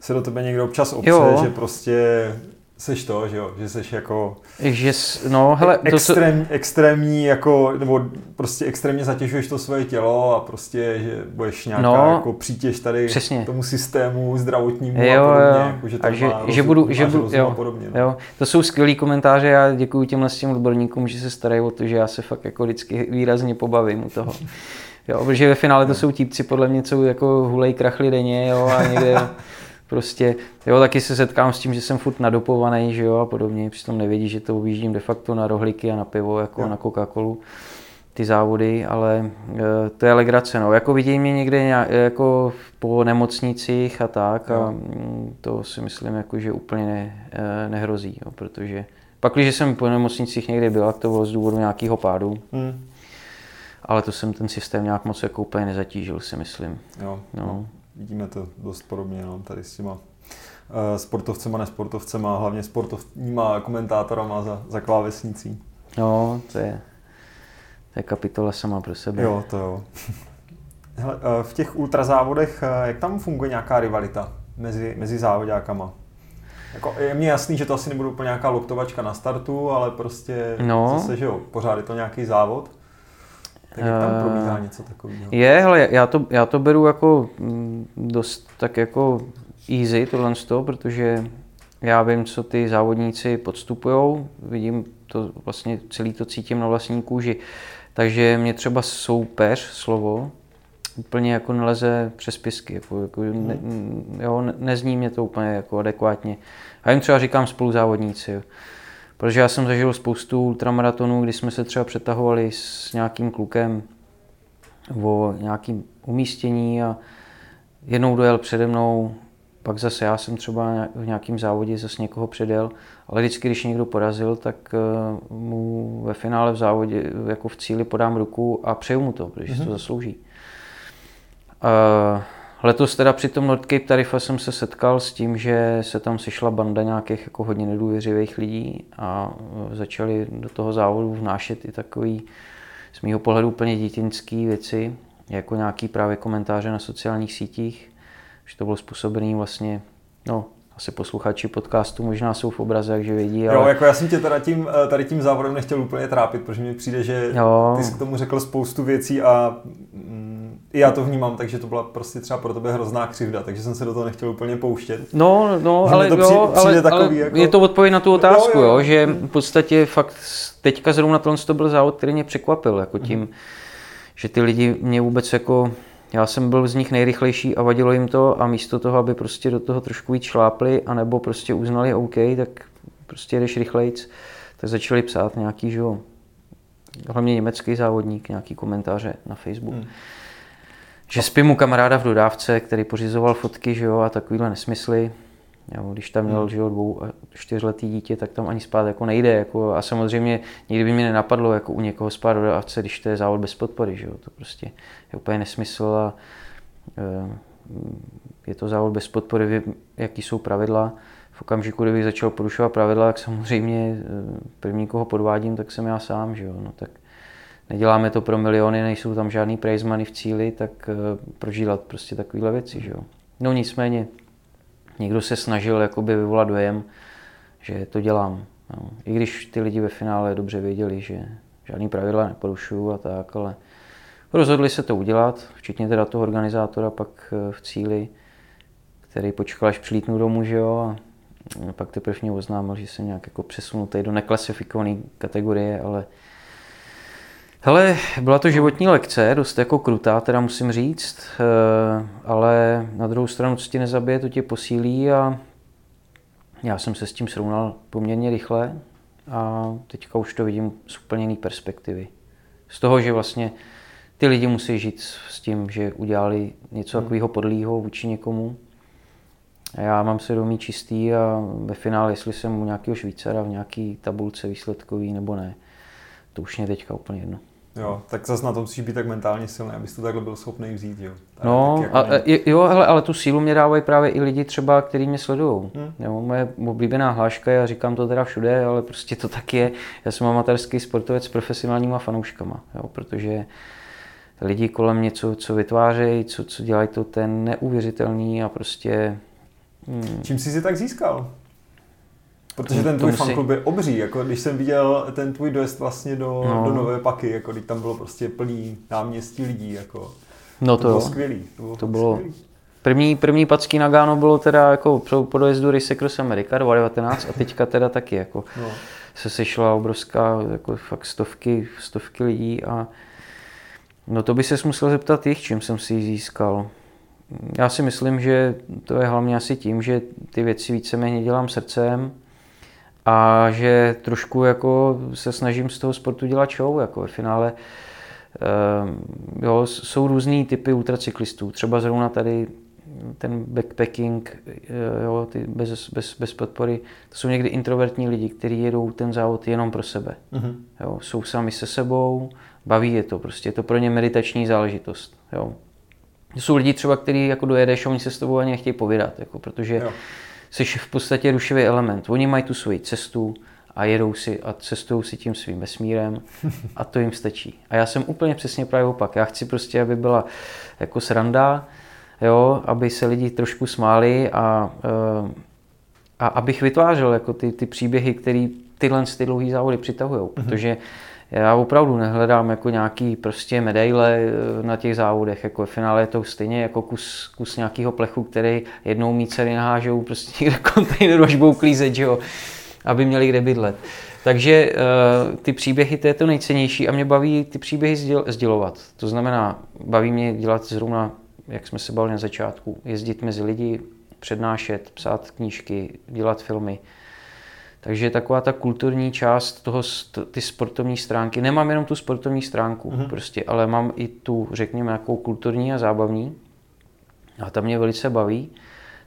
se do tebe někdo občas obce, jo. že prostě seš to, že jo, že seš jako že, no, hele, extrém, to, extrémní, jako, nebo prostě extrémně zatěžuješ to svoje tělo a prostě, že budeš nějaká no, jako přítěž tady přesně. tomu systému zdravotnímu jo, a podobně, jo. Jako, že, a že, má že budu, že budu, jo, a podobně. No. Jo. To jsou skvělý komentáře, já děkuji těmhle s těm odborníkům, že se starají o to, že já se fakt jako vždycky výrazně pobavím u toho. [laughs] Jo, protože ve finále to jsou típci podle mě, co jako hulej krachli denně jo, a někde [laughs] Prostě, jo, taky se setkám s tím, že jsem furt nadopovaný, že jo, a podobně, přitom nevědí, že to objíždím de facto na rohlíky a na pivo, jako jo. na Coca-Colu, ty závody, ale e, to je legrace, no. Jako vidí mě někde nějak, jako po nemocnicích a tak jo. a mm, to si myslím, jako, že úplně ne, e, nehrozí, jo, protože pak, když jsem po nemocnicích někdy byl, tak to bylo z důvodu nějakého pádu. Hmm. Ale to jsem ten systém nějak moc jako úplně nezatížil, si myslím. Jo. No vidíme to dost podobně no, tady s těma uh, sportovcema, nesportovcema, hlavně sportovníma komentátorama za, za klávesnicí. No, to je, to je kapitola sama pro sebe. Jo, to jo. [laughs] Hele, uh, v těch ultrazávodech, uh, jak tam funguje nějaká rivalita mezi, mezi závodákama? Jako, je mi jasný, že to asi nebude úplně nějaká loktovačka na startu, ale prostě no. zase, že jo, pořád je to nějaký závod. Tak tam eh, probíhá něco takového? Je, hele, já to, já to beru jako mm, dost tak jako easy tohle toho, protože já vím, co ty závodníci podstupují, vidím to vlastně celý to cítím na vlastní kůži. Takže mě třeba soupeř, slovo, úplně jako neleze přes pisky, jako, jako ne, mhm. jo, ne, nezní mě to úplně jako adekvátně. A jim třeba říkám spoluzávodníci. Jo. Protože já jsem zažil spoustu ultramaratonů, kdy jsme se třeba přetahovali s nějakým klukem o nějakým umístění a jednou dojel přede mnou, pak zase já jsem třeba v nějakém závodě zase někoho předjel, ale vždycky, když někdo porazil, tak eh, mu ve finále v závodě, jako v cíli podám ruku a přeju mu to, protože mm-hmm. to zaslouží. Uh, Letos teda při tom Nordcape Tarifa jsem se setkal s tím, že se tam sešla banda nějakých jako hodně nedůvěřivých lidí a e, začali do toho závodu vnášet i takový z mýho pohledu úplně dětinský věci, jako nějaký právě komentáře na sociálních sítích, že to bylo způsobené vlastně, no, asi posluchači podcastu možná jsou v obraze, takže vědí. Ale... Jo, jako já jsem tě teda tím, e, tady tím závodem nechtěl úplně trápit, protože mi přijde, že jo. ty jsi k tomu řekl spoustu věcí a mm, já to vnímám, takže to byla prostě třeba pro tebe hrozná křivda, takže jsem se do toho nechtěl úplně pouštět. No, no, ale, to přijde, jo, přijde ale, takový ale jako... je to odpověď na tu otázku, jo, jo, jo. že v podstatě fakt teďka zrovna to byl závod, který mě překvapil, jako tím, mm. že ty lidi mě vůbec jako, já jsem byl z nich nejrychlejší a vadilo jim to a místo toho, aby prostě do toho trošku víc šlápli, anebo prostě uznali OK, tak prostě jdeš rychlejc, tak začali psát nějaký, že jo, hlavně německý závodník, nějaký komentáře na Facebook. Mm že spím u kamaráda v dodávce, který pořizoval fotky, že jo, a takovýhle nesmysly. Jo, když tam měl, hmm. že jo, dvou a čtyřletý dítě, tak tam ani spát jako nejde. Jako, a samozřejmě nikdy by mi nenapadlo jako u někoho spát do dodávce, když to je závod bez podpory, že jo, to prostě je úplně nesmysl a e, je to závod bez podpory, jaký jsou pravidla. V okamžiku, kdybych začal porušovat pravidla, tak samozřejmě eh, první, koho podvádím, tak jsem já sám, že jo, no tak neděláme to pro miliony, nejsou tam žádný prize money v cíli, tak proč dělat prostě takovéhle věci, že jo. No nicméně, někdo se snažil jakoby vyvolat dojem, že to dělám. No. I když ty lidi ve finále dobře věděli, že žádný pravidla neporušuju a tak, ale Rozhodli se to udělat, včetně teda toho organizátora pak eh, v cíli, který počkal, až přilítnu domů, že jo, a pak teprve mě oznámil, že jsem nějak jako přesunutý do neklasifikované kategorie, ale Hele, byla to životní lekce, dost jako krutá, teda musím říct, eh, ale na druhou stranu, co ti nezabije, to tě posílí a já jsem se s tím srovnal poměrně rychle a teďka už to vidím z úplně jiné perspektivy. Z toho, že vlastně ty lidi musí žít s tím, že udělali něco hmm. takového podlýho vůči někomu. A já mám svědomí čistý a ve finále, jestli jsem u nějakého Švýcara v nějaký tabulce výsledkový nebo ne, to už mě teďka úplně jedno. Jo, tak zase na tom musíš být tak mentálně silný, abys to takhle byl schopný vzít, jo. A no, jako a, mě... jo, hele, ale tu sílu mě dávají právě i lidi třeba, kteří mě sledují. Hmm. Jo, moje oblíbená hláška, já říkám to teda všude, ale prostě to tak je. Já jsem amatérský sportovec s profesionálníma fanouškama, jo, protože lidi kolem mě, co, co vytvářejí, co, co dělají, to ten neuvěřitelný a prostě... Hmm. Čím jsi si tak získal? Protože ten tvůj fanklub je obří, jako když jsem viděl ten tvůj dojezd vlastně do, no. do Nové Paky, jako když tam bylo prostě plný náměstí lidí, jako no to, to bylo jo. skvělý. To bylo, to bylo skvělý. První, první packý Nagano bylo teda jako po dojezdu Race Cross America 2019 a teďka teda taky jako no. se sešla obrovská jako fakt stovky, stovky lidí a no to by se musel zeptat jich, čím jsem si ji získal. Já si myslím, že to je hlavně asi tím, že ty věci víceméně dělám srdcem, a že trošku jako se snažím z toho sportu dělat show, jako ve finále uh, jo, jsou různý typy ultracyklistů, třeba zrovna tady ten backpacking, eh, jo, ty bez, bez, bez podpory, to jsou někdy introvertní lidi, kteří jedou ten závod jenom pro sebe. Mm-hmm. Jo, jsou sami se sebou, baví je to, prostě je to pro ně meditační záležitost. Jo. Jsou lidi třeba, kteří jako dojedeš a oni se s tebou ani nechtějí povídat, jako, protože jo jsi v podstatě rušivý element. Oni mají tu svoji cestu a jedou si a cestují si tím svým vesmírem a to jim stačí. A já jsem úplně přesně právě opak. Já chci prostě, aby byla jako sranda, jo, aby se lidi trošku smáli a, eh, a abych vytvářel jako ty, ty příběhy, které tyhle ty dlouhé závody přitahují, mm-hmm. Já opravdu nehledám jako nějaký prostě medaile eh, na těch závodech, jako v finále je to stejně jako kus, kus nějakého plechu, který jednou mý dcery nahážou prostě někde kontejneru, až budou klízet, že jo, aby měli kde bydlet. Takže uh, ty příběhy, to je to nejcennější a mě baví ty příběhy sděl, sdělovat. To znamená, baví mě dělat zrovna, jak jsme se bavili na začátku, jezdit mezi lidi, přednášet, psát knížky, dělat filmy. Takže taková ta kulturní část toho, ty sportovní stránky, nemám jenom tu sportovní stránku mm-hmm. prostě, ale mám i tu, řekněme, nějakou kulturní a zábavní. A ta mě velice baví.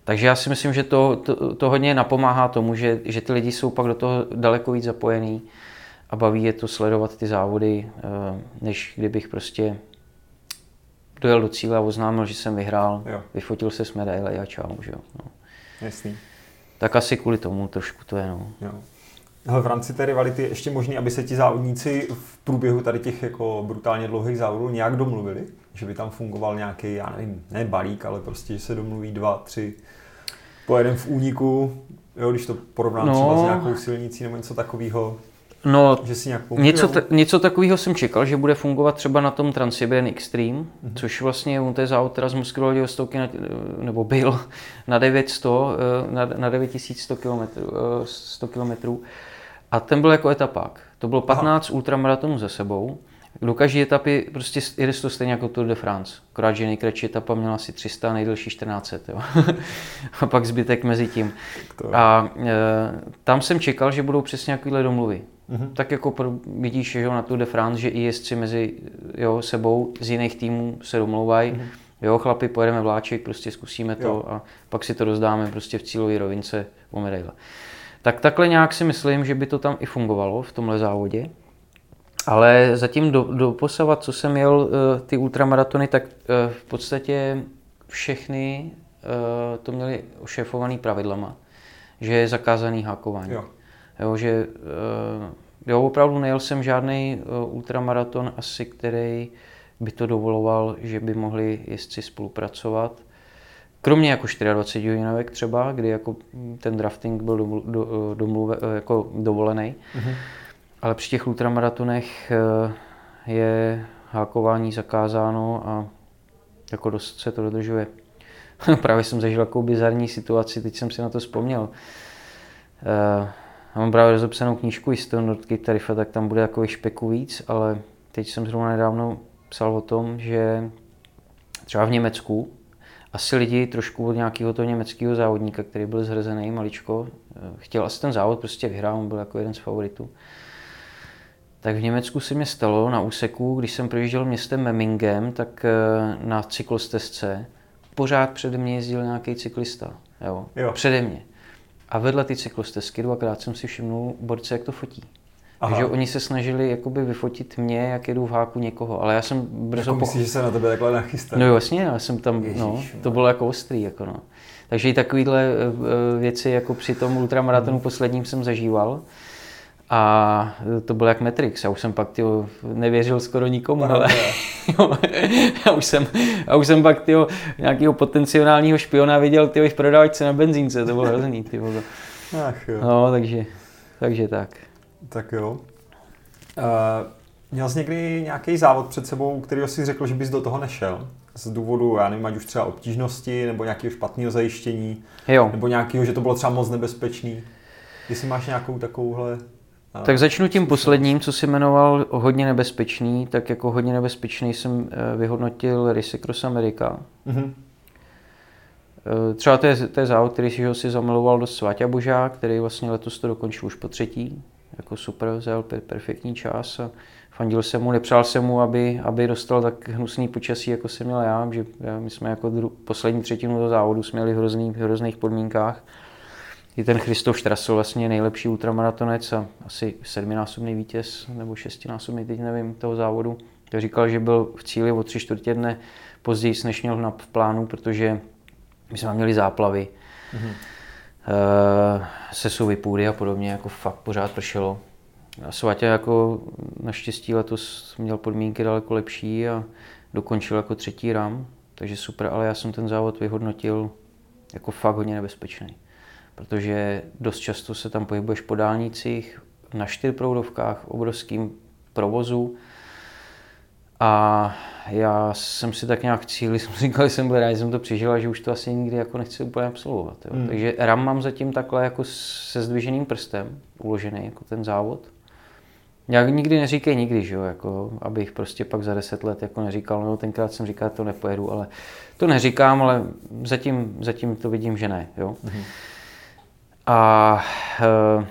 Takže já si myslím, že to, to, to hodně napomáhá tomu, že, že ty lidi jsou pak do toho daleko víc zapojení a baví je to sledovat ty závody, eh, než kdybych prostě dojel do cíle a oznámil, že jsem vyhrál, jo. vyfotil se s medaile a čau. Že jo? No. Jasný. Tak asi kvůli tomu trošku to je. No. Jo. Ale v rámci té rivality je ještě možný, aby se ti závodníci v průběhu tady těch jako brutálně dlouhých závodů nějak domluvili? Že by tam fungoval nějaký, já nevím, ne balík, ale prostě, že se domluví dva, tři, pojedem v úniku, jo, když to porovnám no, třeba s nějakou silnicí nebo něco takového. No, že si nějak něco, ta, něco takového jsem čekal, že bude fungovat třeba na tom Transsiberian Extreme, mm-hmm. což vlastně on to je závod teda z Moskvy Vladivostouky, nebo byl [laughs] na 900, eh, na, na 9100 km, 100 km. A ten byl jako etapák. To bylo 15 Aha. ultramaratonů za sebou. Do každé etapy prostě jde to stejně jako Tour de France. Akorát, že nejkratší etapa měla asi 300, nejdelší 1400. Jo. [laughs] a pak zbytek mezi tím. A e, tam jsem čekal, že budou přesně nějakéhle domluvy. Mm-hmm. Tak jako vidíš že na Tour de France, že i jezdci mezi jo, sebou z jiných týmů se domlouvají. Mm-hmm. Jo, chlapi, pojedeme vláček, prostě zkusíme to jo. a pak si to rozdáme prostě v cílové rovince o medaile. Tak takhle nějak si myslím, že by to tam i fungovalo v tomhle závodě. Ale zatím do, do posavat, co jsem jel uh, ty ultramaratony, tak uh, v podstatě všechny uh, to měli ošéfovaný pravidlama, že je zakázaný hákování. Jo. Jo, že jo, opravdu nejel jsem žádný ultramaraton asi, který by to dovoloval, že by mohli jezdci spolupracovat. Kromě jako 24 hodinovek třeba, kdy jako ten drafting byl do, do, domluve, jako dovolený. Mm-hmm. Ale při těch ultramaratonech eh, je hákování zakázáno a jako dost se to dodržuje. [laughs] právě jsem zažil takovou bizarní situaci, teď jsem si na to vzpomněl. Uh, mám právě rozepsanou knížku z toho Nordky Tarifa, tak tam bude jako špeku víc, ale teď jsem zrovna nedávno psal o tom, že třeba v Německu asi lidi trošku od nějakého toho německého závodníka, který byl zhrzený maličko, eh, chtěl asi ten závod prostě vyhrát, on byl jako jeden z favoritů. Tak v Německu se mi stalo na úseku, když jsem projížděl městem Memmingem, tak eh, na cyklostezce pořád přede mě jezdil nějaký cyklista. Jo? Jo. Přede mě. A vedle ty cyklostezky dvakrát jsem si všimnul borce, jak to fotí. Aha. Takže oni se snažili jakoby vyfotit mě, jak jedu v háku někoho, ale já jsem brzo Jako myslíš, že se na tebe takhle nachystá? No jasně, já jsem tam, no, Ježíš, to bylo jako ostrý, jako no. Takže i takovéhle eh, věci jako při tom ultramaratonu posledním jsem zažíval. A to bylo jak Matrix, já už jsem pak tyjo, nevěřil skoro nikomu, ale [laughs] jo, já, už jsem, já už jsem pak tyjo, nějakého potenciálního špiona viděl tyjo, i v prodavačce na benzínce, to bylo hrozný. Tyjo. Ach jo. No, takže, takže tak. Tak jo. Uh, měl jsi někdy nějaký závod před sebou, který jsi řekl, že bys do toho nešel? Z důvodu, já nevím, ať už třeba obtížnosti, nebo nějakého špatného zajištění, Jo, nebo nějakého, že to bylo třeba moc nebezpečný. Jestli máš nějakou takovouhle... tak začnu tím posledním, co si jmenoval hodně nebezpečný, tak jako hodně nebezpečný jsem eh, vyhodnotil Race Cross America. Mhm. Eh, Třeba to je, to je závod, který si ho si zamiloval do Sváťa Božá, který vlastně letos to dokončil už po třetí. Jako super, vzal per, perfektní čas a fandil jsem mu, nepřál jsem mu, aby, aby dostal tak hnusný počasí, jako jsem měl já, že já- my jsme jako dru, poslední třetinu toho závodu jsme měli v hrozný, v hrozných podmínkách. I ten Christoph Strassel vlastně nejlepší ultramaratonec a asi sedminásobný vítěz nebo šestinásobný, teď nevím, toho závodu. To říkal, že byl v cíli o tři čtvrtě dne později, než měl na, v plánu, protože my jsme měli záplavy, mm-hmm. sesuvy půdy a podobně, jako fakt pořád pršelo. A Svatě jako naštěstí letos měl podmínky daleko lepší a dokončil jako třetí ram, takže super, ale já jsem ten závod vyhodnotil jako fakt hodně nebezpečný. Protože dost často se tam pohybuješ po dálnicích, na čtyřproudovkách, obrovským provozu, a já jsem si tak nějak cíli, [laughs] jsem říkal, že jsem byl rád, že jsem to přežil a že už to asi nikdy jako nechci úplně absolvovat. Jo. Hmm. Takže RAM mám zatím takhle jako se zdviženým prstem uložený, jako ten závod. Já nikdy neříkej nikdy, že jo, jako, abych prostě pak za deset let jako neříkal, no tenkrát jsem říkal, to nepojedu, ale to neříkám, ale zatím, zatím to vidím, že ne, jo. Hmm. A e,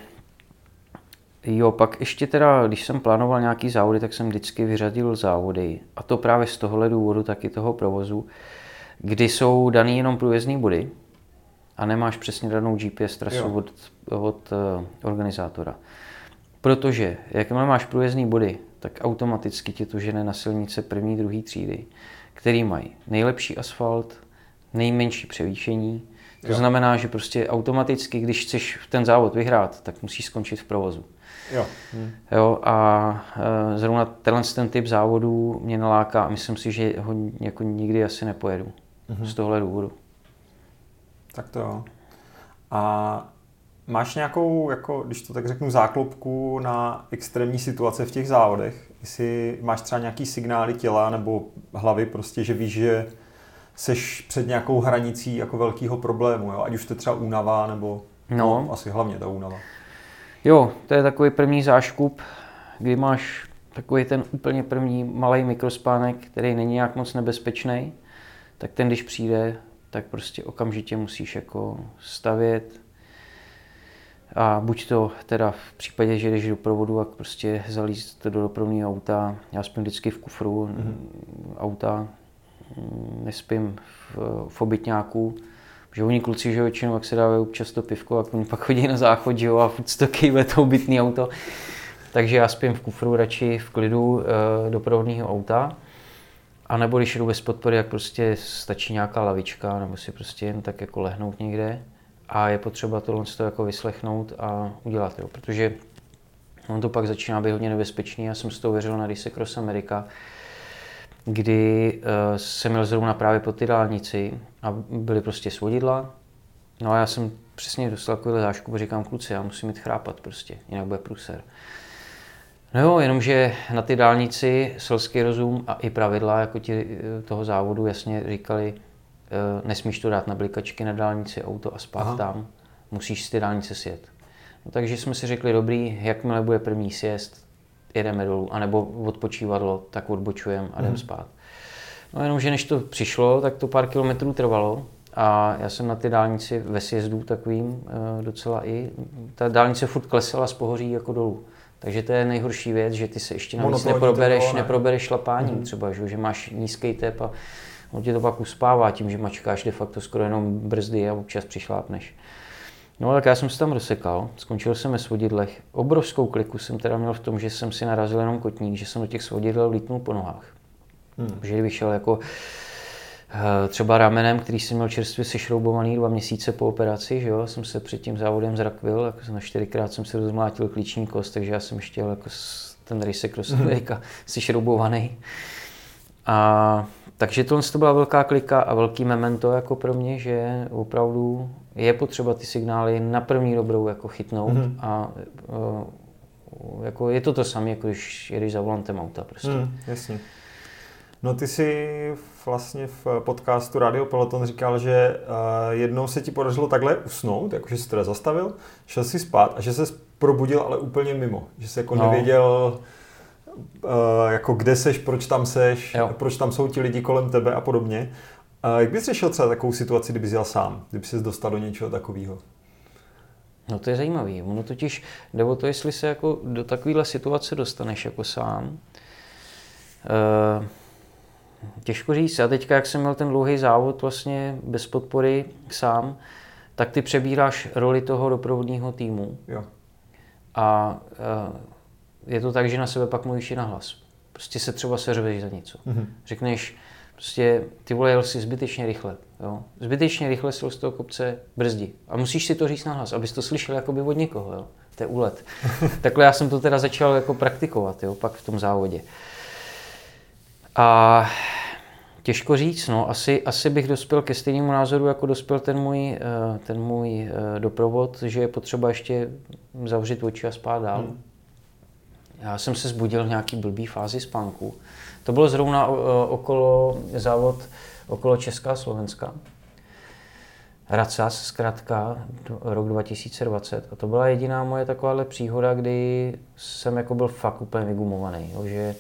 Jo, pak ještě teda, když jsem plánoval nějaký závody, tak jsem vždycky vyřadil závody. A to právě z tohohle důvodu, taky toho provozu, kdy jsou daný jenom průjezdní body a nemáš přesně danou GPS trasu Jo. od, od uh, organizátora. Protože jakmile máš průjezdní body, tak automaticky tě to žene na silnice první, druhé třídy, který mají nejlepší asfalt, nejmenší převýšení. To Jo. znamená, že prostě automaticky, když chceš ten závod vyhrát, tak musíš skončit v provozu. Jo. Hm. Jo, a e, zrovna tenhle ten typ závodů mě naláká a myslím si, že ho jako nikdy asi nepojedu. Mm-hmm. Z tohle důvodu. Tak to jo. A máš nějakou, jako, když to tak řeknu, záklopku na extrémní situace v těch závodech? Jestli máš třeba nějaký signály těla nebo hlavy, prostě, že víš, že seš před nějakou hranicí jako velkého problému, jo? ať už to třeba únava nebo No. asi hlavně ta únava. Jo, to je takový první záškup, kdy máš takový ten úplně první malý mikrospánek, který není nějak moc nebezpečný, tak ten, když přijde, tak prostě okamžitě musíš jako stavět. A buď to teda v případě, že jdeš do provodu, tak prostě zalízt do dopravního auta. Já spím vždycky v kufru mm-hmm. auta, nespím v, v obytňáku, že oni kluci, že většinou, jak se dávají občas to pivko, a oni pak chodí na záchod, že jo, a furt to kejve to obytný auto. Takže já spím v kufru radši v klidu e, doprovodného auta. A nebo když jdu bez podpory, jak prostě stačí nějaká lavička, nebo si prostě jen tak jako lehnout někde. A je potřeba tohle to jako vyslechnout a udělat, jo. protože on to pak začíná být hodně nebezpečný. Já jsem z toho věřil na Race Cross America, kdy uh, jsem měl zrovna právě po ty dálnici a byly prostě svodidla. No a já jsem přesně dostal takovýhle zášku, říkám kluci, já musím jít chrápat prostě, jinak bude průser. No jo, jenomže na ty dálnici selský rozum a i pravidla jako ti eh, toho závodu jasně říkali, eh, nesmíš to dát na blikačky na dálnici auto a spát Aha. tam, musíš si ty dálnice sjet. No, takže jsme si řekli, dobrý, jakmile bude první sjezd, jedeme dolů, anebo odpočívadlo, tak odbočujeme a jdeme hmm. spát. No jenomže než to přišlo, tak to pár kilometrů trvalo a já jsem na ty dálnici ve sjezdu takovým eh, docela i, ta dálnice furt klesala z pohoří jako dolů. Takže to je nejhorší věc, že ty se ještě navíc neprobereš, ne. neprobereš šlapáním mm. třeba, že, že máš nízký tep a on tě to pak uspává tím, že mačkáš de facto skoro jenom brzdy a občas přišlápneš. No tak já jsem se tam rozsekal, skončil jsem ve svodidlech. Obrovskou kliku jsem teda měl v tom, že jsem si narazil jenom kotník, že jsem do těch svodidel lítnul po nohách. Hmm. Že kdybych šel jako eh, třeba ramenem, který jsem měl čerstvě sešroubovaný dva měsíce po operaci, že jo, jsem se před tím závodem zrakvil, jako na čtyřikrát jsem se rozmlátil klíční kost, takže já jsem ještě jako ten rejsek rozsvěk a [laughs] sešroubovaný. A takže tohle to byla velká klika a velký memento jako pro mě, že opravdu je potřeba ty signály na první dobrou jako chytnout mm-hmm. a uh, jako je to to samé, jako když jedeš za volantem auta prostě. Mm, jasně. No ty si vlastně v podcastu Radio Peloton říkal, že uh, jednou se ti podařilo takhle usnout, jakože jsi teda zastavil, šel si spát a že se probudil ale úplně mimo. Že jsi jako no. nevěděl, uh, jako kde seš, proč tam seš, jo. proč tam jsou ti lidi kolem tebe a podobně. Uh, jak bys řešil třeba takovou situaci, kdyby jel sám, kdyby jsi dostal do něčeho takového? No to je zajímavý. Ono totiž jde o to, jestli se jako do takovéhle situace dostaneš jako sám. Uh, Těžko říct. A teďka, jak jsem měl ten dlouhý závod vlastně bez podpory sám, tak ty přebíráš roli toho doprovodního týmu. Jo. A je to tak, že na sebe pak mluvíš i na hlas. Prostě se třeba seřveš za něco. Mm-hmm. Řekneš, prostě ty vole, jel si zbytečně rychle. Jo? Zbytečně rychle si z toho kopce brzdi. A musíš si to říct na hlas, abys to slyšel jakoby od někoho. Jo? To je úlet. [laughs] Takhle já jsem to teda začal jako praktikovat, jo? pak v tom závodě. A těžko říct, no, asi, asi bych dospěl ke stejnému názoru, jako dospěl ten můj, eh, ten můj eh, doprovod, že je potřeba ještě zavřít oči a spát dál. Hmm. Já jsem se zbudil v nějaký blbý fázi spánku. To bylo zrovna eh, okolo závod okolo Česká Slovenska. Racas, zkrátka, rok 2020. A to byla jediná moje takováhle příhoda, kdy jsem jako byl fakt úplně vygumovaný. Jo, že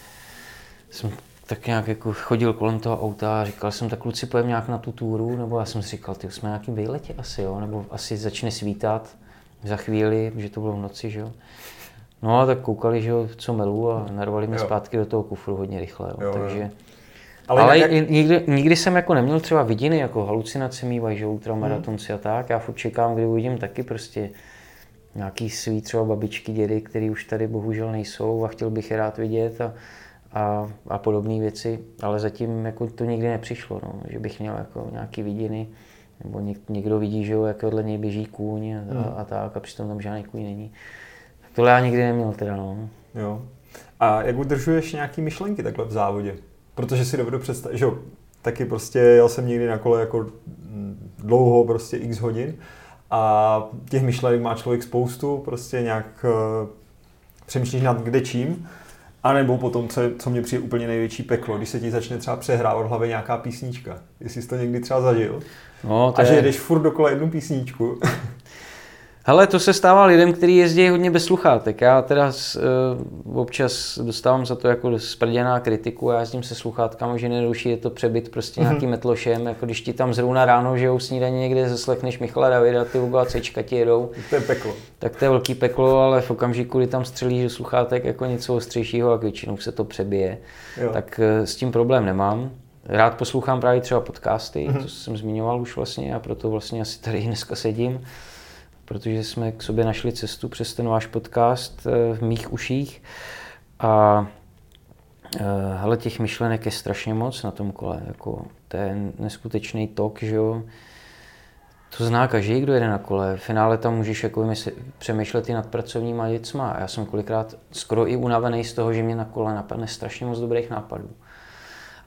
jsem tak nějak jako chodil kolem toho auta a říkal jsem, tak kluci pojem nějak na tu túru, nebo já jsem si říkal, ty jsme nějaký výletě asi, jo, nebo asi začne svítat za chvíli, že to bylo v noci, že jo. No a tak koukali, že jo, co melu a narvali mě zpátky do toho kufru hodně rychle, jo, jo takže... Jo. Ale, ale jak... nikdy, nikdy, jsem jako neměl třeba vidiny, jako halucinace mývají, že ultramaratonci hmm. a tak. Já furt čekám, kdy uvidím taky prostě nějaký svý třeba babičky, dědy, který už tady bohužel nejsou a chtěl bych je rád vidět a a, a podobné věci, ale zatím jako to nikdy nepřišlo, no, že bych měl jako nějaký vidiny, nebo něk, někdo vidí, že jo, jak vedle něj běží kůň a, hmm. a tak, a přitom tam žádný kůň není. Tohle já nikdy neměl teda, no. Jo. A jak udržuješ nějaký myšlenky takhle v závodě? Protože si dovedu představit, že jo, taky prostě jel jsem někdy na kole jako dlouho, prostě x hodin a těch myšlenek má člověk spoustu, prostě nějak uh, přemýšlíš nad kde čím a nebo potom, co, co mě přijde úplně největší peklo, když se ti začne třeba přehrávat v hlavě nějaká písnička. Jestli jsi to někdy třeba zažil. No, to a je... že jedeš furt dokola jednu písničku. [laughs] Hele, to se stává lidem, kteří jezdí hodně bez sluchátek. Já teda uh, občas dostávám za to jako sprděná kritiku, já jezdím se sluchátkami, že neruší, je to přebyt prostě mm-hmm. nějakým metlošem, jako když ti tam zrovna ráno, že u snídaně někde zaslechneš Michala Davida, ty a Cčka ti jedou. To je peklo. Tak to je velký peklo, ale v okamžiku, kdy tam střelíš do sluchátek jako něco ostřejšího a většinou se to přebije, jo. tak uh, s tím problém nemám. Rád poslouchám právě třeba podcasty, mm-hmm. to jsem zmiňoval už vlastně a proto vlastně asi tady dneska sedím protože jsme k sobě našli cestu přes ten váš podcast eh, v mých uších. A ale těch myšlenek je strašně moc na tom kole. Jako, to je neskutečný tok, že jo. To zná každý, kdo jede na kole. V finále tam můžeš jako přemýšlet i nad pracovníma věcma. Já jsem kolikrát skoro i unavený z toho, že mě na kole napadne strašně moc dobrých nápadů.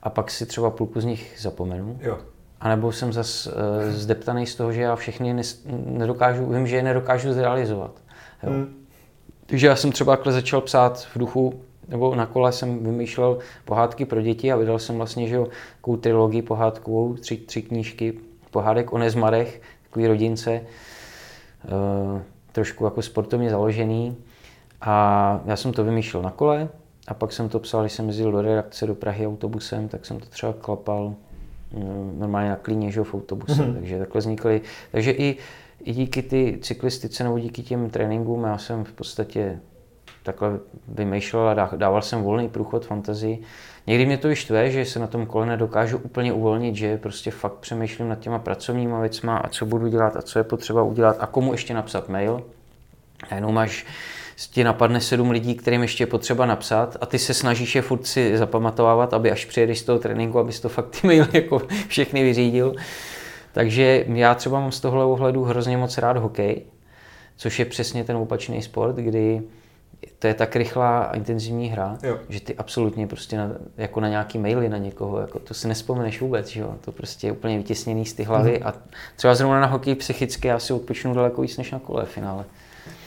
A pak si třeba půlku z nich zapomenu. Jo. A nebo jsem zase uh, zdeptaný z toho, že já všechny nedokážu, vím, že je nedokážu zrealizovat. Jo. Hmm. Takže já jsem třeba takhle začal psát v duchu, nebo na kole jsem vymýšlel pohádky pro děti a vydal jsem vlastně, že jo, takovou trilogii pohádkovou, tři, tři knížky pohádek o nezmarech, takový rodince, e, trošku jako sportovně založený. A já jsem to vymýšlel na kole a pak jsem to psal, když jsem jezdil do redakce do Prahy autobusem, tak jsem to třeba klapal normálně na klíně, že v autobuse. Mm-hmm. Takže takhle vznikly. Takže i, i díky ty cyklistice nebo díky těm tréninkům já jsem v podstatě takhle vymýšlel a dával jsem volný průchod fantazii. Někdy mě to i štve, že se na tom kole nedokážu úplně uvolnit, že prostě fakt přemýšlím nad těma pracovníma věcma a co budu dělat a co je potřeba udělat a komu ještě napsat mail. A jenom máš ti napadne sedm lidí, kterým ještě je potřeba napsat a ty se snažíš je furt si zapamatovávat, aby až přijedeš z toho tréninku, abys to fakt ty maily jako všechny vyřídil. Takže já třeba mám z tohle ohledu hrozně moc rád hokej, což je přesně ten opačný sport, kdy to je tak rychlá a intenzivní hra, jo. že ty absolutně prostě na, jako na nějaký maily na někoho, jako to si nespomeneš vůbec, že jo? to prostě je úplně vytěsněný z ty hlavy mm. a třeba zrovna na hokej psychicky já si odpočnu daleko víc než na kole v finále.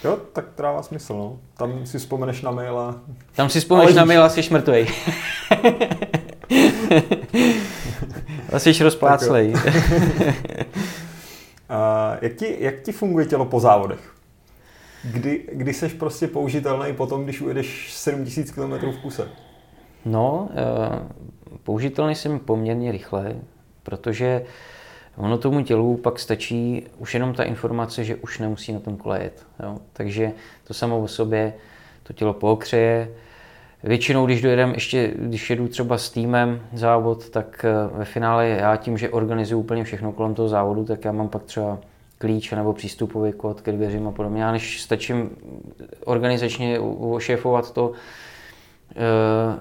Jo, tak to dává smysl, no. Tam si vzpomeneš na mail a... Tam si vzpomeneš na mail a jsi mrtvej. [laughs] a jsi rozpláclej. uh, jak, ti, jak ti funguje tělo po závodech? Kdy, kdy seš prostě použitelný potom, když ujedeš 7000 km v kuse? No, uh, použitelný jsem poměrně rychle, protože uh, Ono tomu tělu pak stačí už jenom ta informace, že už nemusí na tom kole jet. Jo? Takže to samo o sobě to tělo pookřeje. Většinou, když dojedem, ještě když jedu třeba s týmem závod, tak eh, ve finále já tím, že organizuju úplně všechno kolem toho závodu, tak já mám pak třeba klíč nebo přístupový kód ke dveřím a podobně. Já než stačím organizačně ošéfovat to,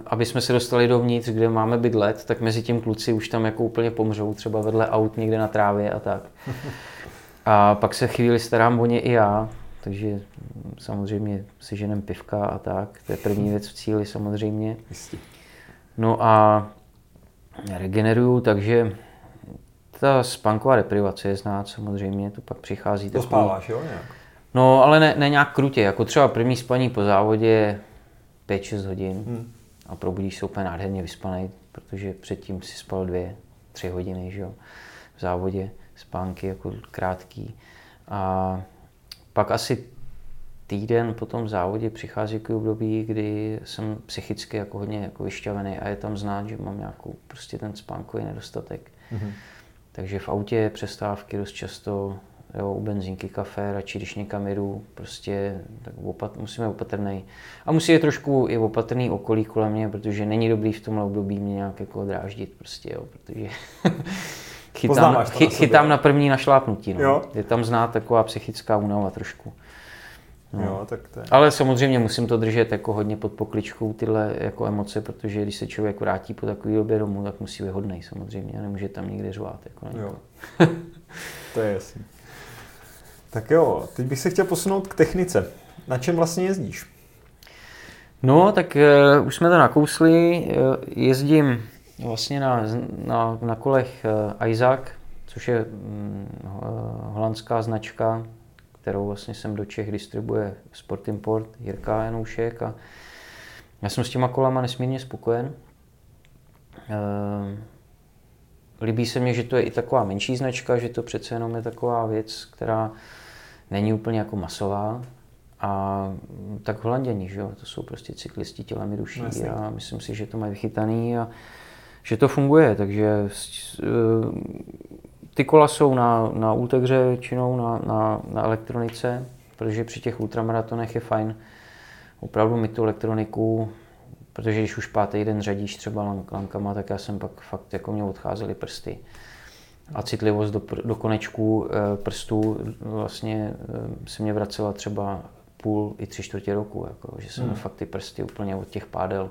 aby jsme se dostali dovnitř, kde máme bydlet, tak mezi tím kluci už tam jako úplně pomřou, třeba vedle aut někde na trávě a tak. [laughs] A pak se chvíli starám o ně i já, takže samozřejmě si ženem pivka a tak, to je první věc v cíli samozřejmě. No a regeneruju, takže ta spánková deprivace je znát samozřejmě, to pak přichází. To takový... spáváš, jo, nějak? No, ale ne, ne nějak krutě, jako třeba první spaní po závodě 5-6 hodin hmm. a probudíš se úplně nádherně vyspaný, protože předtím si spal dvě, tři hodiny, že jo, v závodě, spánky jako krátký. A pak asi týden po tom závodě přichází k období, kdy jsem psychicky jako hodně jako vyšťavený a je tam znát, že mám nějakou prostě ten spánkový nedostatek. Mm-hmm. Takže v autě přestávky dost často jo, u benzínky kafe, radši když někam jedu, prostě tak opat, musíme opatrný. A musí je trošku i opatrný okolí kolem mě, protože není dobrý v tomhle období mě nějak jako dráždit, prostě, jo, protože [laughs] chytám, chy, chytám na první našlápnutí. No. Jo. Je tam znát taková psychická únava trošku. No. Jo, tak to je. Ale samozřejmě musím to držet jako hodně pod pokličkou tyhle jako emoce, protože když se člověk vrátí po takové době domů, tak musí být hodnej samozřejmě a nemůže tam nikde řvát. Jako jo. to je jasný. Tak jo, teď bych se chtěl posunout k technice. Na čem vlastně jezdíš? No, tak uh, už jsme to nakousli. Uh, jezdím vlastně na, na, na kolech uh, Isaac, což je um, holandská značka, kterou vlastně sem do Čech distribuje Sport Import, Jirka Janoušek. A já jsem s těma kolama nesmírně spokojen. Uh, líbí se mi, že to je i taková menší značka, že to přece jenom je taková věc, která není úplně jako masová. A tak Holanděni, že jo, to jsou prostě cyklisti tělem i duší Jasně. a myslím si, že to mají vychytaný a že to funguje, takže eh, ty kola jsou na, na Ultegře většinou, na, na, na elektronice, protože při těch ultramaratonech je fajn opravdu mít tu elektroniku, protože když už pátý den řadíš třeba lankama, tak já jsem pak fakt jako mě odcházely prsty a citlivost do, do konečků eh, prstů vlastně eh, se mě vracela třeba půl i tři čtvrtě roku, jako, že jsem hmm. fakt ty prsty úplně od těch pádel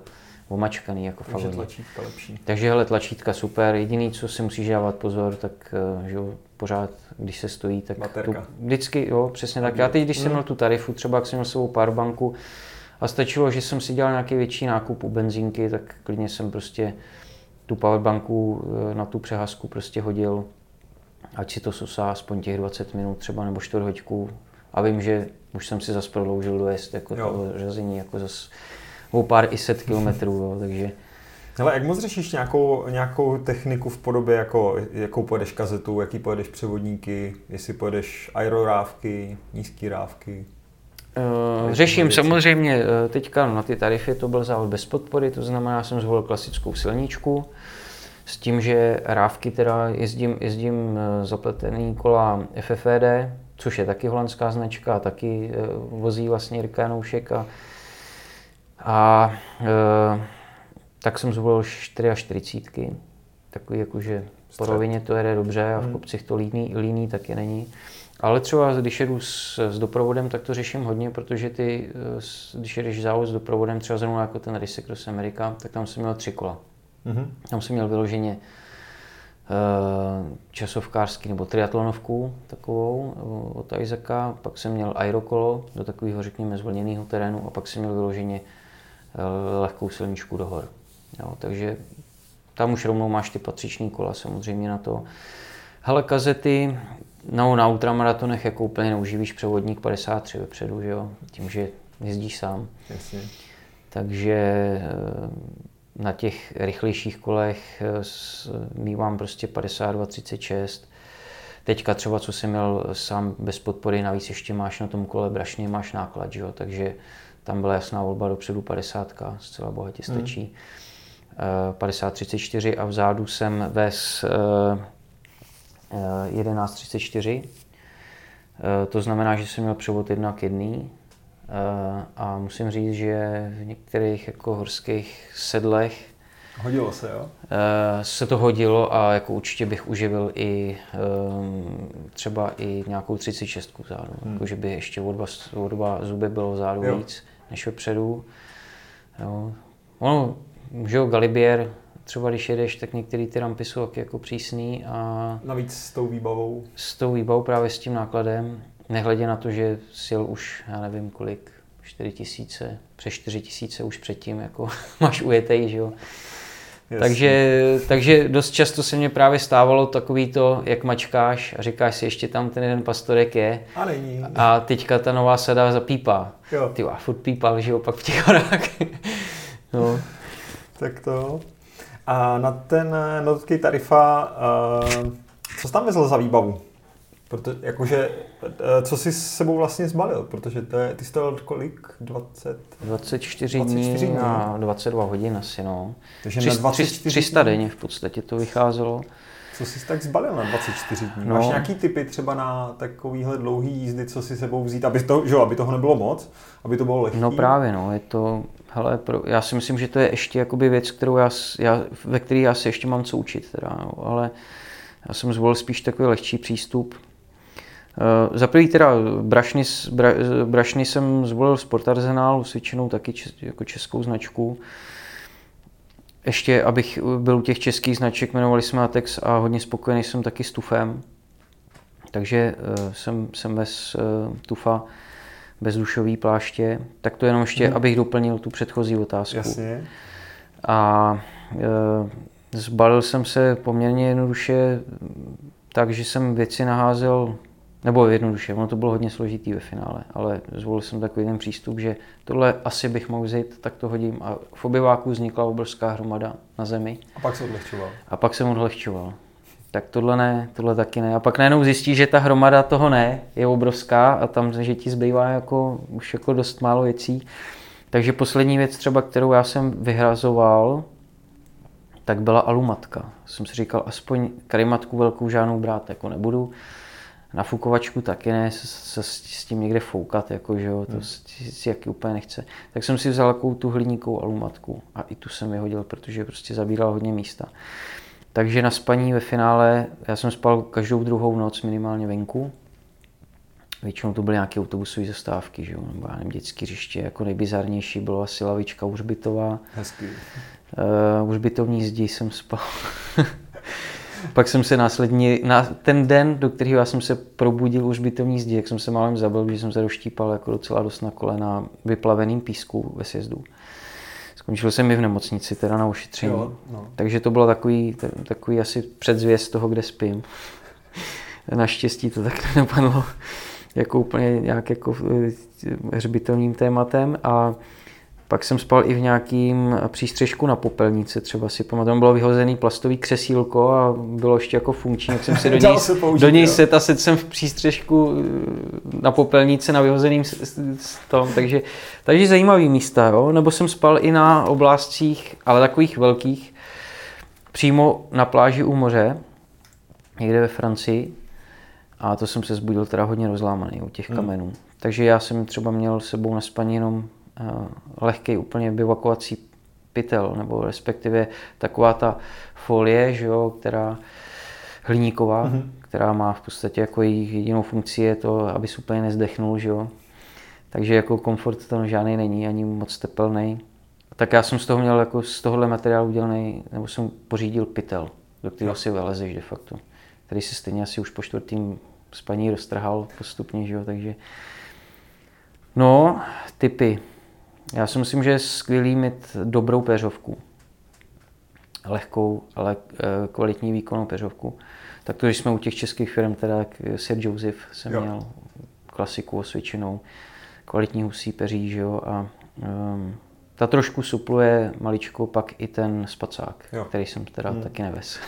omačkaný jako Takže tlačítka lepší. Takže hele, tlačítka super. Jediný, co si musíš dávat pozor, tak eh, že jo, pořád, když se stojí, tak tu, vždycky, jo, přesně tak. Já teď, když jsem hmm. měl tu tarifu, třeba jak jsem měl svou powerbanku a stačilo, že jsem si dělal nějaký větší nákup u benzínky, tak klidně jsem prostě tu powerbanku eh, na tu přehazku prostě hodil, ať si to susá aspoň těch 20 minut třeba nebo čtvrt hoďku A vím, že už jsem si zase prodloužil dojezd jako to řazení, jako zase o pár i set kilometrů, jo, takže... Ale jak moc řešíš nějakou, nějakou techniku v podobě, jako, jakou pojedeš kazetu, jaký pojedeš převodníky, jestli pojedeš aerorávky, nízké rávky? Uh, řeším samozřejmě eh, teďka na ty tarify, to byl závod bez podpory, to znamená, já jsem zvolil klasickou silničku, s tím, že rávky teda jezdím, jezdím eh, zapletený kola FFVD, což je taky holandská značka, taky vozí vlastně Jirka Janoušek a, a tak jsem zvolil 44, takový jakože po rovině to jede dobře a v hmm. kopcích to líní, líní taky není. Ale třeba když jedu s, s doprovodem, tak to řeším hodně, protože ty, eh, když jedeš závod s doprovodem, třeba zrovna jako ten Race Cross America, tak tam jsem měl tři kola. Mm-hmm. Tam jsem měl vyloženě uh, časovkářský nebo triatlonovku takovou eh, od Isaaca, pak jsem měl aerokolo do takového, řekněme, zvlněného terénu a pak jsem měl vyloženě lehkou silničku do hor. Jo, takže tam už rovnou máš ty patřiční kola samozřejmě na to. Hele, kazety, no na ultramaratonech jako úplně neuživíš převodník 53 vepředu, že jo, tím, že jezdíš sám. Jasně. Takže eh, na těch rychlejších kolech eh, mývám prostě 52, 36. Teďka třeba, co jsem měl sám bez podpory, navíc ještě máš na tom kole brašně, máš náklad, že jo? takže tam byla jasná volba dopředu 50, zcela bohatě stačí. Hmm. 50-34 a vzadu jsem ves 11.34. To znamená, že jsem měl převod jedna k jedný. Eh, a musím říct, že v některých jako horských sedlech Hodilo se, jo? Eh, se to hodilo a jako určitě bych uživil i třeba i nějakou 36 vzadu. Hmm. Jako, že by ještě o dva, o dva zuby bylo vzadu jo. víc než vepředu. Jo. Ono že jo, Galibier, třeba když jedeš, tak některé ty rampy jsou jako přísný a... Navíc s tou výbavou. S tou výbavou právě s tím nákladem, nehledě na to, že sil už, já nevím kolik, 4 tisíce, přes 4 tisíce už předtím, jako [laughs] máš ujetej, že jo. Takže, takže dost často se mě právě stávalo takový to, jak mačkáš a říkáš si, ještě tam ten jeden pastorek je. A není. A teďka ta nová sada zapípá. Jo. Ty a furt pípal, že jo, pak v těch horách. [laughs] no tak to. A na ten notky tarifa, uh, co jsi tam vezl za výbavu? Protože, jakože, eh, co jsi s sebou vlastně zbalil? Protože to je, ty jsi to kolik? 20? 24, 24 dní a 22 hodin asi, no. Takže 3, na 24 300 denně v podstatě to vycházelo. Co jsi tak zbalil na 24 dní? No. Máš nějaký typy třeba na takovýhle dlouhý jízdy, co si sebou vzít, aby, to, že, aby toho nebylo moc, aby to bylo lehké? No právě, no, je to, hele, pro, já si myslím, že to je ještě jakoby věc, kterou já, já, ve které já se ještě mám co učit, teda, no, ale já jsem zvolil spíš takový lehčí přístup. Uh, za prvý teda brašny, bra, brašny jsem zvolil Sport Arsenal, s většinou taky čes, jako českou značku. Ještě, abych byl u těch českých značek, jmenovali jsme Atex a hodně spokojený jsem taky s Tufem. Takže uh, jsem, jsem bez uh, Tufa bezdušový pláště, tak to jenom ještě, hmm. abych doplnil tu předchozí otázku. Jasně. A e, zbalil jsem se poměrně jednoduše tak, že jsem věci naházel, nebo jednoduše, ono to bylo hodně složitý ve finále, ale zvolil jsem takový ten přístup, že tohle asi bych mohl vzít, tak to hodím. A v obyváku vznikla obrovská hromada na zemi. A pak se odlehčoval. A pak jsem odlehčoval tak tohle ne, tohle taky ne. A pak najednou zjistí, že ta hromada toho ne, je obrovská a tam, že ti zbývá jako, už jako dost málo věcí. Takže poslední věc třeba, kterou já jsem vyhrazoval, tak byla alumatka. Jsem si říkal, aspoň karimatku velkou žádnou brát jako nebudu. Na fukovačku taky ne, se, se s tím někde foukat, jako, že jo, to hmm. si, si jaký úplně nechce. Tak jsem si vzal takovou tu hliníkovou alumatku a i tu jsem vyhodil, protože prostě zabíral hodně místa. Takže na spaní ve finále, já jsem spal každou druhou noc minimálně venku. Většinou to byly nějaké autobusové zastávky, že jo? nebo já nevím, dětské hřiště. Jako nejbizarnější bylo asi lavička Užbitová. Hezký. Uh, Užbitovní zdi jsem spal. [laughs] Pak jsem se následně, na ten den, do kterého já jsem se probudil už bytovní zdi, jak jsem se málem zabil, že jsem se doštípal jako docela dost na kolena vyplaveným písku ve sjezdu. Skončil jsem i v nemocnici, teda na ošetření. Jo, no. Takže to bylo takový, takový asi předzvěst toho, kde spím. [laughs] Naštěstí to tak [laughs] nedopadlo. jako úplně nějak jako hřbitovním tématem a pak jsem spal i v nějakým přístřežku na popelnici, třeba si pamatuju, bylo vyhozený plastový křesílko a bylo ještě jako funkční, jak jsem si [laughs] do něj, použít, do něj set a set jsem v přístřežku eh, na popelnici na vyhozeným tom, takže, takže zajímavý místa, jo? nebo jsem spal i na oblázcích, ale takových velkých, přímo na pláži u moře, někde ve Francii, a to jsem se zbudil teda hodně rozlámaný u těch hmm. kamenů. Takže já jsem třeba měl s sebou na spaní jenom Eh, lehký úplně bivakovací pytel, nebo respektive taková ta folie, že jo, která hliníková, mm-hmm. která má v podstatě jako její jedinou funkci je to, aby se úplně nezdechnul, že jo. Takže jako komfort to žádný není, ani moc tepelný. Tak já jsem z toho měl jako z tohohle materiálu udělaný, nebo jsem pořídil pytel, do kterého si vylezeš de facto. Který si stejně asi už po čtvrtým spaní roztrhal postupně, že jo, takže No, typy. Já si myslím, že je skvělý mít dobrou peřovku. Lehkou, ale eh, kvalitní výkonnou peřovku. Tak to, když jsme u těch českých firm, teda jak Sir Joseph jsem jo. měl klasiku osvědčenou, kvalitní husí peří, že jo, a um, ta trošku supluje maličko pak i ten spacák, jo. který jsem teda hmm. taky neves.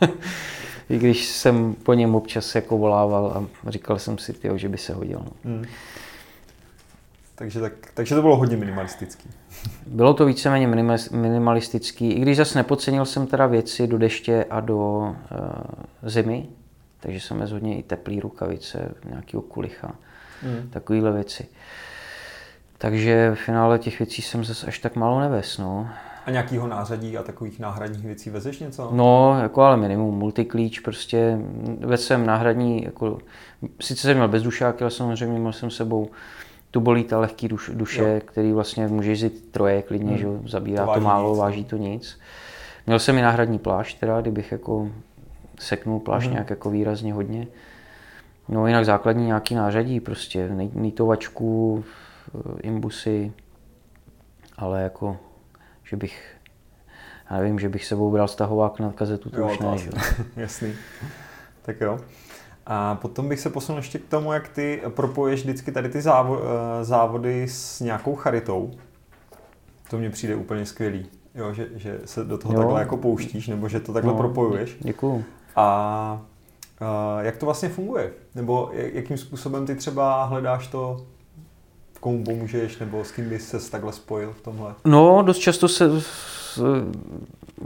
[laughs] I když jsem po něm občas jako volával a říkal jsem si, tyjo, že by se hodil. No. Hmm. Takže, tak, takže to bylo hodně minimalistický. Bylo to víceméně minimalistický, i když zase nepodcenil jsem teda věci do deště a do uh, zimy, takže jsem vezl hodně i teplý rukavice, nějaký kulicha, mm. takovéhle věci. Takže v finále těch věcí jsem zase až tak málo neves, no. A nějakýho nářadí a takových náhradních věcí vezeš něco? No, jako ale minimum, multiklíč, prostě vezl jsem náhradní, jako, sice jsem měl bezdušáky, ale samozřejmě měl jsem sebou tu bolí ta lehký duš, duše, jo. který vlastně může jít troje klidně, hmm. že zabírá to, to málo, nic. váží to nic. Měl jsem i náhradní plášť, teda, kdybych jako seknul plášť hmm. nějak jako výrazně hodně. No jinak základní nějaký nářadí, prostě nýtovačku, imbusy, ale jako, že bych, já nevím, že bych sebou bral stahovák na kazetu, to jo, už ne, že? [laughs] Jasný. Tak jo. A potom bych se posunul ještě k tomu, jak ty propoješ vždycky tady ty závo- eh, závody s nějakou charitou. To mně přijde úplně skvělý, jo, že, že se do toho jo. takhle jako pouštíš, nebo že to takhle no, propojuješ. Děkuju. A, a jak to vlastně funguje? Nebo jakým způsobem ty třeba hledáš to, komu pomůžeš, nebo s kým bys se takhle spojil v tomhle? No, dost často se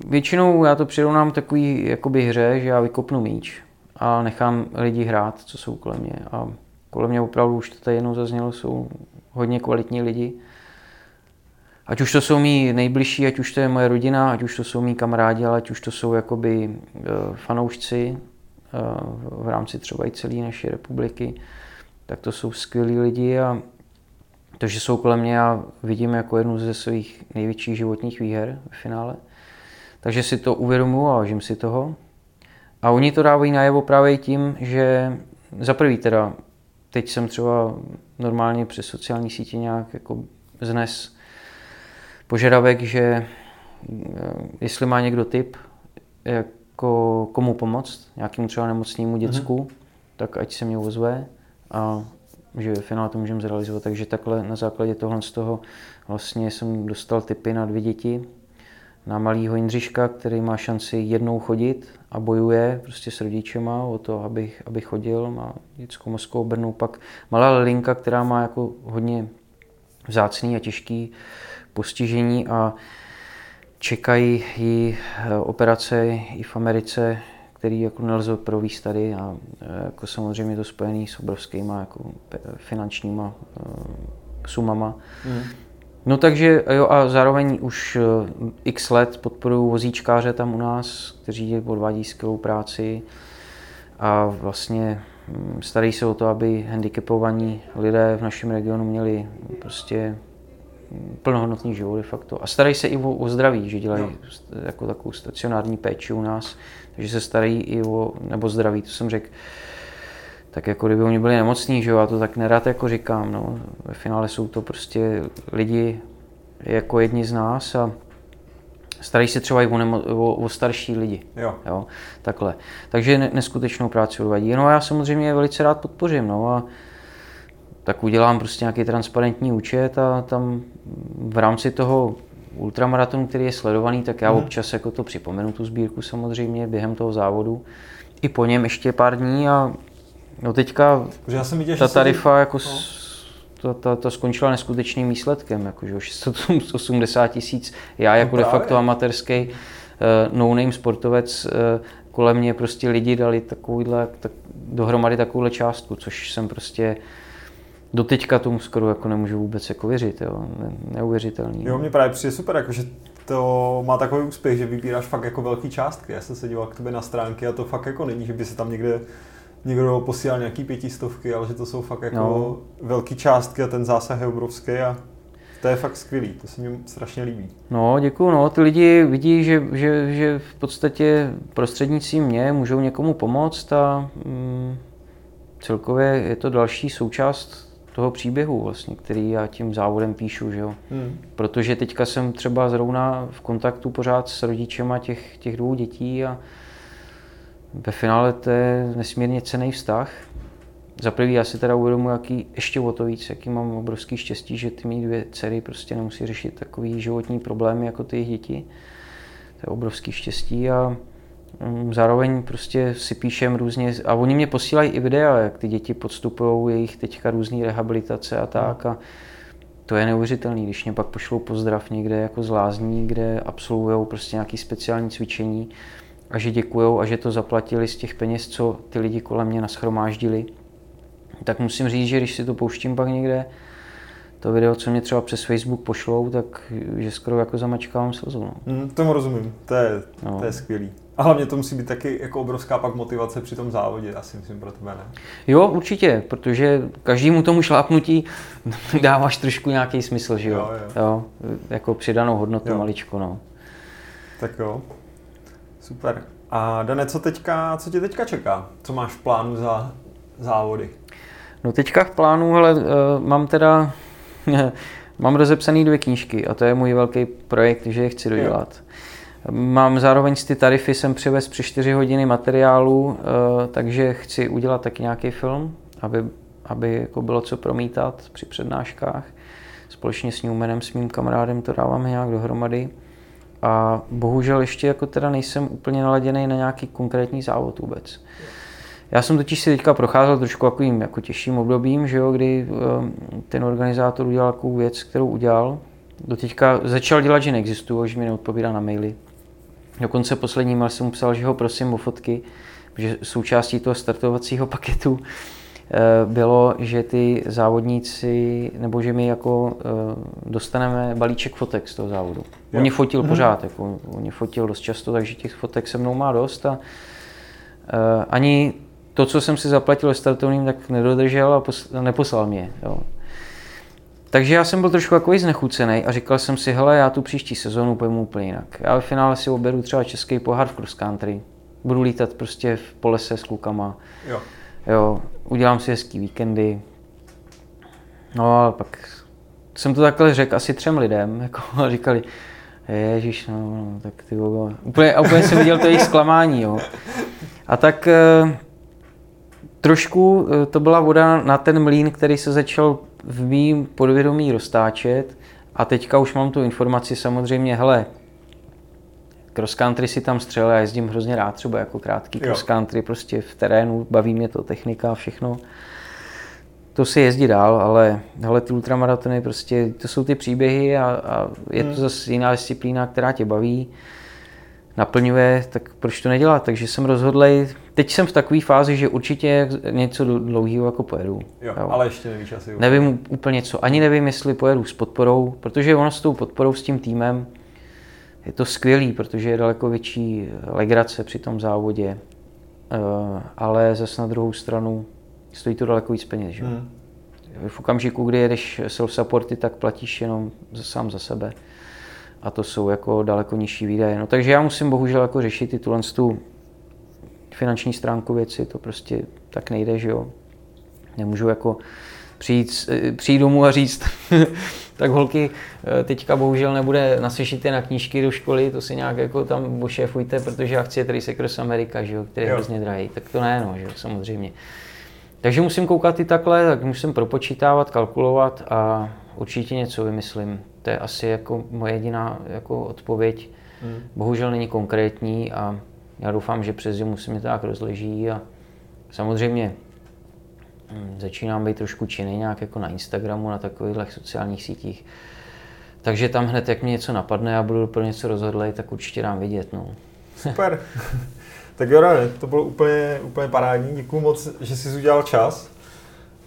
většinou já to přirovnám takový jakoby hře, že já vykopnu míč a nechám lidi hrát, co jsou kolem mě. A kolem mě opravdu, už to tady jednou zaznělo, jsou hodně kvalitní lidi. Ať už to jsou mý nejbližší, ať už to je moje rodina, ať už to jsou mý kamarádi, ale ať už to jsou jakoby uh, fanoušci uh, v rámci třeba i celé naší republiky, tak to jsou skvělí lidi a to, že jsou kolem mě, já vidím jako jednu ze svých největších životních výher v finále. Takže si to uvědomuji a vážím si toho. A oni to dávají najevo právě tím, že za prvý teda, teď jsem třeba normálně přes sociální sítě nějak jako znes požadavek, že eh, jestli má někdo tip, jako komu pomoct, nějakému třeba nemocnému děcku, mm-hmm. tak ať se mě ozve a že v finále to můžeme zrealizovat. Takže takhle na základě tohle z toho vlastně jsem dostal tipy na dvě děti, na malýho Jindřiška, který má šanci jednou chodit a bojuje prostě s rodičema o to, aby, aby chodil, má dětskou mozkovou brnu, pak malá Linka, která má jako hodně vzácný a těžký postižení a čekají ji eh, operace i v Americe, který jako nelze províst tady a eh, jako samozřejmě to spojený s obrovskýma jako finančníma eh, sumama. Mm. No takže jo a zároveň už eh, x let podporují vozíčkáře tam u nás, kteří odvádí skvělou práci a vlastně hm, starají se o to, aby handicapovaní lidé v našem regionu měli prostě hm, plnohodnotný život de facto. A starají se i o, o zdraví, že dělají no. jako takovou stacionární péči u nás, takže se starají i o, nebo zdraví, to jsem řekl, tak jako kdyby oni byli nemocní, že jo, já to tak nerad jako říkám, no. Ve finále jsou to prostě lidi jako jedni z nás a starají se třeba i o, nemo- o, o starší lidi. Jo. jo. Takhle. Takže neskutečnou práci odvadí. No a já samozřejmě je velice rád podpořím. No a tak udělám prostě nějaký transparentní účet a tam v rámci toho ultramaratonu, který je sledovaný, tak já hmm. občas jako to připomenu tu sbírku samozřejmě během toho závodu. I po něm ještě pár dní a no teďka já jsem viděl, ta tarifa jsi... jako no. to, to, to, skončila neskutečným výsledkem, jakože 680 [laughs] tisíc. Já jako no de facto amatérský uh, no-name sportovec uh, kolem mě prostě lidi dali takovýhle, tak, dohromady takovouhle částku, což jsem prostě doteďka tomu skoro jako nemůžu vůbec jako věřit, jo. Ne, neuvěřitelný. Jo, mě právě přijde super, jako, že to má takový úspěch, že vybíráš fakt jako velký částky. Já jsem se díval k tobě na stránky a to fakt jako není, že by se tam někde někdo posílal nějaký pětistovky, ale že to jsou fakt jako no. velký částky a ten zásah je obrovský a to je fakt skvělý, to se mi strašně líbí. No, děkuju. No, ty lidi vidí, že, že, že v podstatě prostřednictvím mě můžou někomu pomoct a mm, celkově je to další součást toho příběhu, vlastně, který já tím závodem píšu. Že jo? Hmm. Protože teďka jsem třeba zrovna v kontaktu pořád s rodičema těch, těch dvou dětí a ve finále to je nesmírně cený vztah. Za prvý já si teda uvědomuji, jaký ještě o to víc, jaký mám obrovský štěstí, že ty mý dvě dcery prostě nemusí řešit takový životní problémy jako ty jejich děti. To je obrovský štěstí a mm, zároveň prostě si píšem různě, a oni mě posílají i videa, jak ty děti podstupují jejich teďka různé rehabilitace a tak. A to je neuvěřitelný, když mě pak pošlou pozdrav někde jako z lázní, kde absolvují prostě nějaké speciální cvičení a že děkujou a že to zaplatili z těch peněz, co ty lidi kolem mě naschromáždili tak musím říct, že když si to pouštím pak někde, to video, co mě třeba přes Facebook pošlou, tak že skoro jako zamačkávám slzu. No. Mm, tomu rozumím, to je, no. to je skvělý. A hlavně to musí být taky jako obrovská pak motivace při tom závodě, asi myslím pro tebe, ne? Jo, určitě, protože každému tomu šlápnutí [laughs] dáváš trošku nějaký smysl, že jo? jo, jo. jo jako přidanou hodnotu jo. maličko, no. Tak jo, super. A Dane, co teďka, co tě teďka čeká? Co máš v plánu za závody? No teďka v plánu, ale uh, mám teda, [laughs] mám rozepsaný dvě knížky a to je můj velký projekt, že je chci dodělat. Jo. Mám zároveň z ty tarify jsem přivez při 4 hodiny materiálu, uh, takže chci udělat taky nějaký film, aby, aby jako bylo co promítat při přednáškách. Společně s Newmanem, s mým kamarádem to dáváme nějak dohromady. A bohužel ještě jako teda nejsem úplně naladěný na nějaký konkrétní závod vůbec. Já jsem totiž si teďka procházel trošku takovým jako těžším obdobím, že jo, kdy ehm, ten organizátor udělal takovou věc, kterou udělal. Do teďka začal dělat, že neexistuje, že mi neodpovídá na maily. Dokonce poslední mail jsem mu psal, že ho prosím o fotky, že součástí toho startovacího paketu bylo, že ty závodníci, nebo že my jako eh, dostaneme balíček fotek z toho závodu. Jo. Oni fotil mhm. pořád, jako, oni fotil dost často, takže těch fotek se mnou má dost a eh, ani to, co jsem si zaplatil startovním, tak nedodržel a, pos- a neposlal mě. Jo. Takže já jsem byl trošku takový znechucený a říkal jsem si, hele, já tu příští sezónu pojmu úplně jinak. Já ve finále si oberu třeba český pohár v cross country. Budu lítat prostě v polese s klukama. Jo. jo. Udělám si hezký víkendy. No a pak jsem to takhle řekl asi třem lidem, [laughs] jako a říkali, Ježíš, no, no tak ty úplně, úplně jsem viděl to jejich zklamání, jo. A tak eh, trošku eh, to byla voda na ten mlín, který se začal v mým podvědomí roztáčet a teďka už mám tu informaci samozřejmě, hele, cross country si tam střel, já jezdím hrozně rád třeba jako krátký cross country, prostě v terénu, baví mě to technika a všechno. To si jezdí dál, ale hele, ty ultramaratony prostě, to jsou ty příběhy a, a je to hmm. zase jiná disciplína, která tě baví naplňuje, tak proč to nedělat? Takže jsem rozhodlý, teď jsem v takové fázi, že určitě něco dlouhého jako pojedu. Jo, jo. ale ještě nevíš asi. Nevím úplně co, ani nevím, jestli pojedu s podporou, protože ono s tou podporou, s tím týmem, je to skvělý, protože je daleko větší legrace při tom závodě, uh, ale zase na druhou stranu stojí to daleko víc peněz. Že? Hmm. V okamžiku, kdy jedeš self-supporty, tak platíš jenom sám za sebe a to jsou jako daleko nižší výdaje. No, takže já musím bohužel jako řešit i tuhle tu finanční stránku věci, to prostě tak nejde, že jo. Nemůžu jako přijít, přijít domů a říct, [laughs] tak holky, teďka bohužel nebude nasešité na knížky do školy, to si nějak jako tam ošéfujte, protože já chci je tady se Cross Amerika, že jo, který je hrozně drahý. Tak to ne, no, že jo, samozřejmě. takže musím koukat i takhle, tak musím propočítávat, kalkulovat a určitě něco vymyslím. To je asi jako moje jediná jako odpověď. Hmm. Bohužel není konkrétní a já doufám, že přes zimu se mi tak rozleží a samozřejmě začínám být trošku činný nějak jako na Instagramu, na takových sociálních sítích. Takže tam hned, jak mě něco napadne a budu pro něco rozhodlej, tak určitě dám vidět. No. Super. [laughs] tak jo, to bylo úplně, úplně parádní. Děkuji moc, že jsi udělal čas.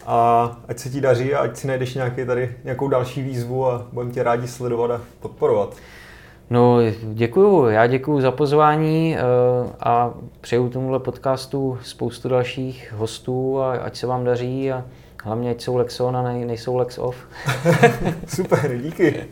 A ať se ti daří a ať si najdeš nějaký tady, nějakou další výzvu a budeme tě rádi sledovat a podporovat. No, děkuju. Já děkuju za pozvání eh, a přeju tomuhle podcastu spoustu dalších hostů a ať se vám daří a hlavně ať jsou Lex on a nejsou Lex off. [laughs] Super, díky.